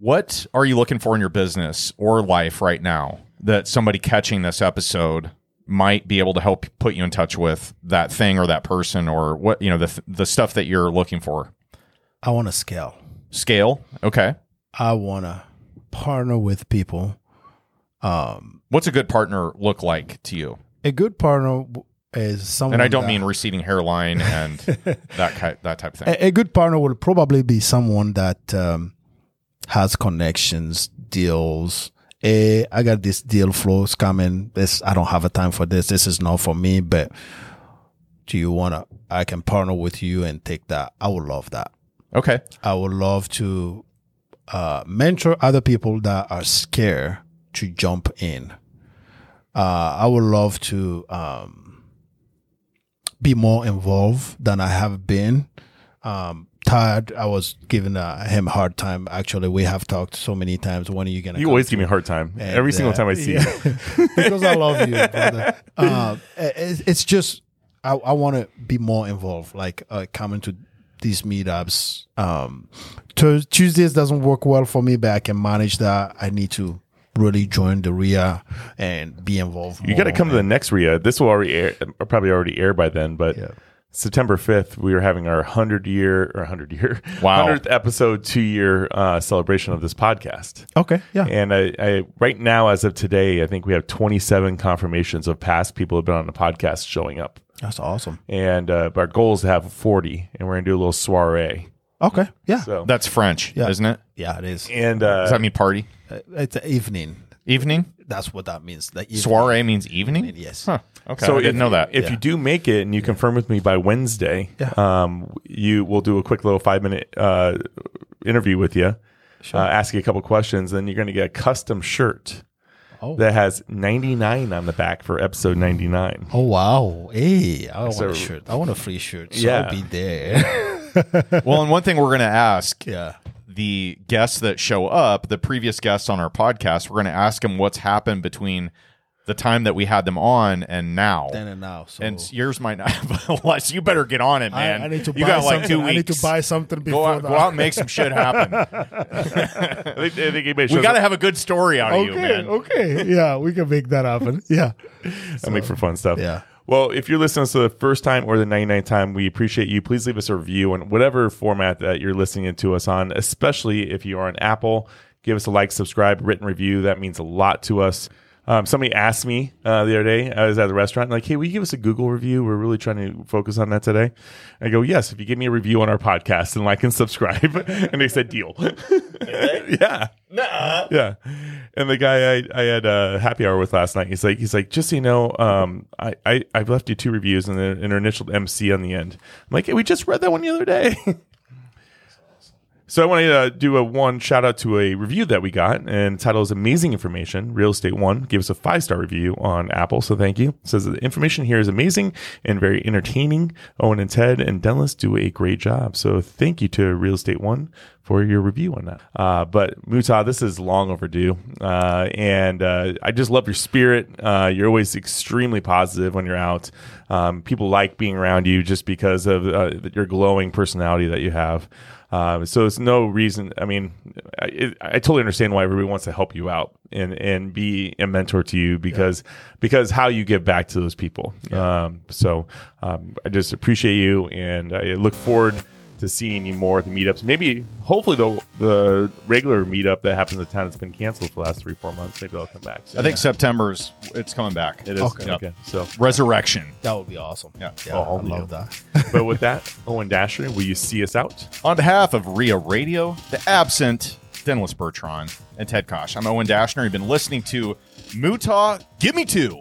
What are you looking for in your business or life right now that somebody catching this episode might be able to help put you in touch with that thing or that person or what you know the the stuff that you're looking for? I want to scale. Scale. Okay. I want to partner with people. Um, What's a good partner look like to you? a good partner is someone. And I don't that- mean receding hairline and that ki- that type of thing. a, a good partner will probably be someone that um, has connections, deals. Hey, I got this deal flows coming. This I don't have a time for this. This is not for me. But do you wanna? I can partner with you and take that. I would love that. Okay. I would love to uh, mentor other people that are scared to jump in. Uh, I would love to um, be more involved than I have been. Um, Todd, I was giving uh, him a hard time. Actually, we have talked so many times. When are you gonna? You always give me a hard time and, every single uh, time I see you. because I love you, brother. Uh, it, it's just I, I want to be more involved, like uh, coming to these meetups. Um, Tu- Tuesdays doesn't work well for me, but I can manage that. I need to really join the REIA and be involved. You got to come to the next REIA. This will already air, probably already air by then, but Yeah. September 5th, we are having our 100 year or 100 year, Wow. 100th episode, two year uh, celebration of this podcast. Okay, yeah, And I, I, right now, as of today, I think we have 27 confirmations of past people who have been on the podcast showing up. that's awesome. And uh, our goal is to have 40, and we're going to do a little soiree. Okay, yeah, So, That's French, Yeah. isn't it? yeah, it is. and uh, Does that mean party? Uh, It's an evening. Evening? That's what that means. The evening. Soiree means evening? Yes. Huh. Okay. So I didn't if, know that. If Yeah. you do make it and you confirm with me by Wednesday, Yeah. um, you will do a quick little five minute uh, interview with you, uh, ask you a couple questions, then you're going to get a custom shirt Oh. that has 99 on the back for episode 99. Oh wow! Hey, I want a shirt. I want a free shirt. So Yeah. I'll be there. well, and one thing we're going to ask Yeah. The guests that show up, the previous guests on our podcast, we're going to ask them what's happened between the time that we had them on and now. Then and now. So and yours might not have a lot. So you better get on it, man. I need to you buy got like something. two I need to buy something go before out, that. go out and make some shit happen. I think, I think anybody we got to have a good story out of you, Okay, man. okay. Yeah, we can make that happen. Yeah. I make for fun stuff. Yeah. Well, if you're listening to the first time or the 99th time, we appreciate you. Please leave us a review on whatever format that you're listening to us on, especially if you are on Apple. Give us a like, subscribe, written review. That means a lot to us. Um, somebody asked me uh, the other day, I was at the restaurant, like, hey, will you give us a Google review? We're really trying to focus on that today. I go, yes, if you give me a review on our podcast and like and subscribe. and they said, deal. yeah. Yeah. And the guy I, I had a happy hour with last night, he's like, he's like, just so you know, um, I, I, I've left you two reviews and an initial MC on the end. I'm like, hey, we just read that one the other day. So I want to uh, do a one shout out to a review that we got, and the title is "Amazing Information." Real Estate One gave us a five star review on Apple, so thank you. It says the information here is amazing and very entertaining. Owen and Ted and Dennis do a great job, so thank you to Real Estate One for your review on that. Uh, but Mootah, this is long overdue, uh, and uh, I just love your spirit. Uh, you're always extremely positive when you're out. Um, people like being around you just because of uh, your glowing personality that you have. Um, so it's no reason. I mean, I, it, I totally understand why everybody wants to help you out and and be a mentor to you because because how you give back to those people. Um, so um, I just appreciate you and I look forward to see you more at the meetups. Maybe hopefully the the regular meetup that happens in town that's been canceled for the last three four months. Maybe they'll come back. I think September's it's coming back. it is Okay. okay. So, Resurrection. That would be awesome. Yeah. Yeah, Oh, I love that. but with that, Owen Dashner, will you see us out? On behalf of REIA Radio, the absent Dennis Bertrand, and Ted Kaasch, I'm Owen Dashner. You've been listening to Mootah Give Me Two,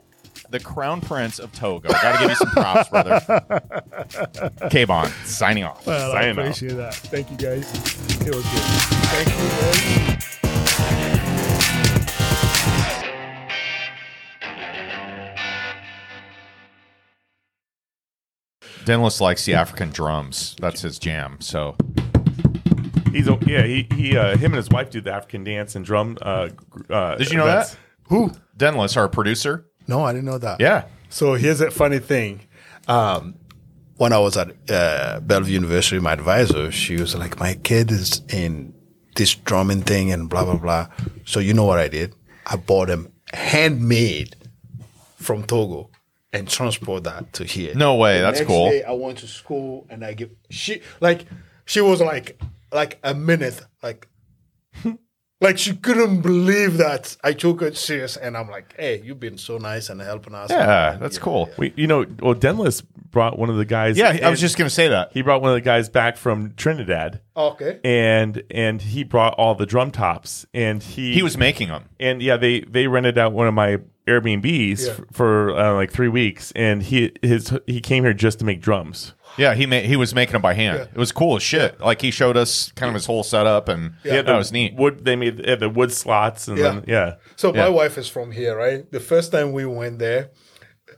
the Crown Prince of Togo. Gotta give you some props, brother. K-Bon, signing off. Well, I Signing off. appreciate that. Thank you, guys. It was good. Thank you, guys. Dennis likes the African drums. That's his jam. So He's a, yeah. He he uh, him and his wife do the African dance and drum. Uh, uh, Did you know events. that? Who? Dennis, our producer. No, I didn't know that. Yeah. So here's a funny thing. Um, when I was at uh, Bellevue University, my advisor, she was like, "My kid is in this drumming thing and blah blah blah." So you know what I did? I bought them handmade from Togo and transport that to here. No way, The that's cool. Day I went to school and I give she like she was like like a minute like like she couldn't believe that I took it serious and I'm like, hey, you've been so nice and helping us. Yeah, And, that's you know, cool. We, you know, well, Dennis brought one of the guys. Yeah, I was just going to say that. He brought one of the guys back from Trinidad, Okay. and and he brought all the drum tops, and he He was making them. and yeah, they they rented out one of my Airbnbs Yeah. f- for uh, like three weeks, and he his he came here just to make drums. Yeah, he ma- he was making them by hand. It was cool as shit. Like he showed us kind of his whole setup, and yeah, that was neat. Wood they made they had the wood slots, and Yeah. then yeah, So Yeah. my wife is from here, right? The first time we went there,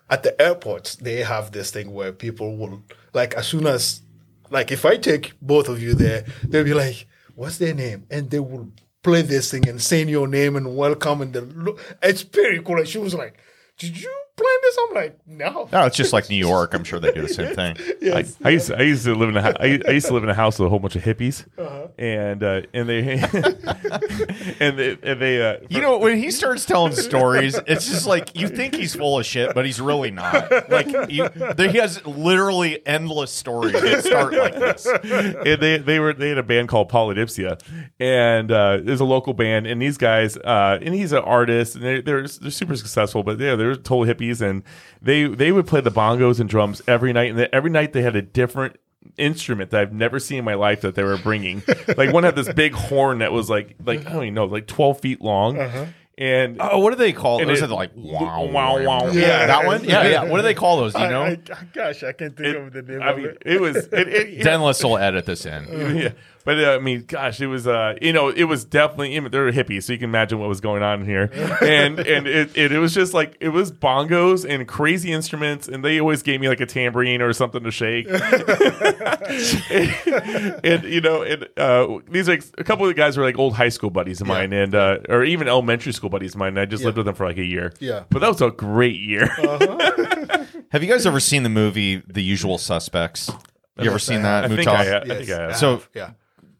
at the airports, they have this thing where people will like as soon as like if I take both of you there, they'll be like, "What's their name?" and they will play this thing and saying your name and welcome and the look. It's pretty cool. And she was like, "Did you plan this?" I'm like, "No." No, it's just like New York. I'm sure they do the same thing. Yes. I, I used to, I used to live in a hou- I, I used to live in a house with a whole bunch of hippies, Uh-huh. and uh, and they and they and they uh, You know, when he starts telling stories, it's just like you think he's full of shit, but he's really not. Like you, there, he has literally endless stories that start like this. and they they were they had a band called Polydipsia, and uh, there's a local band, and these guys, uh, and he's an artist, and they're, they're they're super successful, but yeah, they're total hippies, and they they would play the bongos and drums every night, and they, every night they had a different instrument that I've never seen in my life that they were bringing. like one had this big horn that was like like I don't even know like 12 feet long, uh-huh. and Oh, what do they call And those? it- Are like wow, wow, wow. Yeah, Yeah. that one. Yeah, yeah. What do they call those? Do you know? I, gosh, I can't think it- of the name I of mean, it. it was it, it, Dennis will edit this in. yeah. But uh, I mean, gosh, it was uh, you know, it was definitely I mean, they're hippies, so you can imagine what was going on here, and and it, it it was just like it was bongos and crazy instruments, and they always gave me like a tambourine or something to shake, and, and, you know, and uh, these like a couple of the guys were like old high school buddies of mine, and uh, or even elementary school buddies of mine. And I just lived with them for like a year, Yeah. but that was a great year. Have you guys ever seen the movie The Usual Suspects? You ever seen that? I think I, ha- I Yes. think I have. So yeah.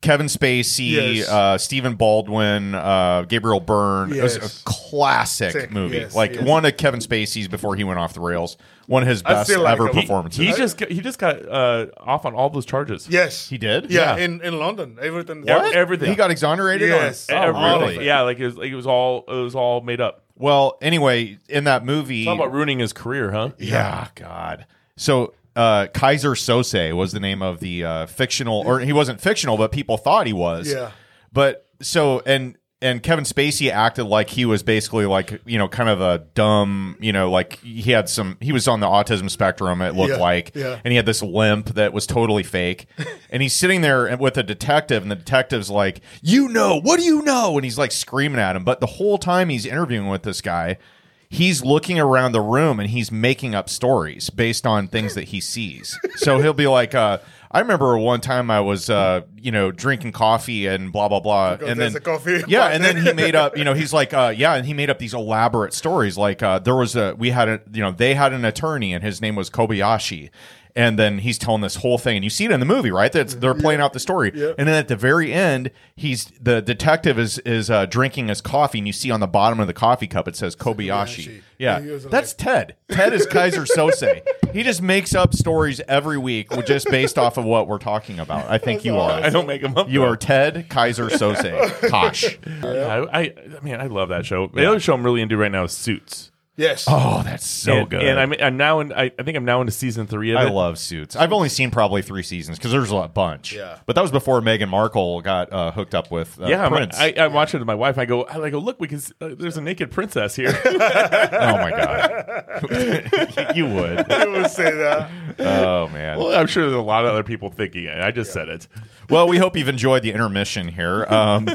Kevin Spacey, Yes. uh, Stephen Baldwin, uh, Gabriel Byrne. It was a classic Sick. movie. Yes, like yes. one of Kevin Spacey's before he went off the rails. One of his best like ever him. He- performances. he just got, he just got uh, off on all those charges. Yes. He did? Yeah, Yeah. in in London, everything. What? Everything. He got exonerated? Yes. On, Everything. oh, really? Yeah, like it was like it was all it was all made up. Well, anyway, in that movie. Talk about ruining his career, huh? Yeah, God. So uh, Keyser Söze was the name of the uh, fictional, or he wasn't fictional, but people thought he was. Yeah. But so and and Kevin Spacey acted like he was basically like you know kind of a dumb you know like he had some he was on the autism spectrum it looked Yeah, like yeah. and he had this limp that was totally fake and he's sitting there with a detective and the detective's like you know what do you know and he's like screaming at him but the whole time he's interviewing with this guy he's looking around the room and he's making up stories based on things that he sees. So he'll be like, uh, I remember one time I was, uh, you know, drinking coffee and blah blah blah, Because and then coffee yeah, and then he made up, you know, he's like, uh, yeah, and he made up these elaborate stories. Like uh, there was a, we had a, you know, they had an attorney and his name was Kobayashi. And then he's telling this whole thing, and you see it in the movie, right? That's they're playing out the story, and then at the very end, he's the detective is is uh, drinking his coffee, and you see on the bottom of the coffee cup it says Kobayashi. Kobayashi. Yeah, And he was that's Ted. Ted is Keyser Söze. he just makes up stories every week, with- just based off of what we're talking about. I think you are. I don't make them up. You though. are Ted Keyser Söze. Kaasch. I, I, I mean, I love that show. The other show I'm really into right now is Suits. Yes. Oh, that's so and, good. And I'm, I'm now in. I, I think I'm now into season three of I it. love Suits. I've only seen probably three seasons because there's a bunch. Yeah. but that was before Meghan Markle got uh, hooked up with uh, yeah, I'm- Prince. I, I watch it with my wife. I go, I go, look, we can. Uh, there's a naked princess here. oh my god, you would. I would say that. Oh man. well, I'm sure there's a lot of other people thinking it. I just said it. Well, we hope you've enjoyed the intermission here. Um,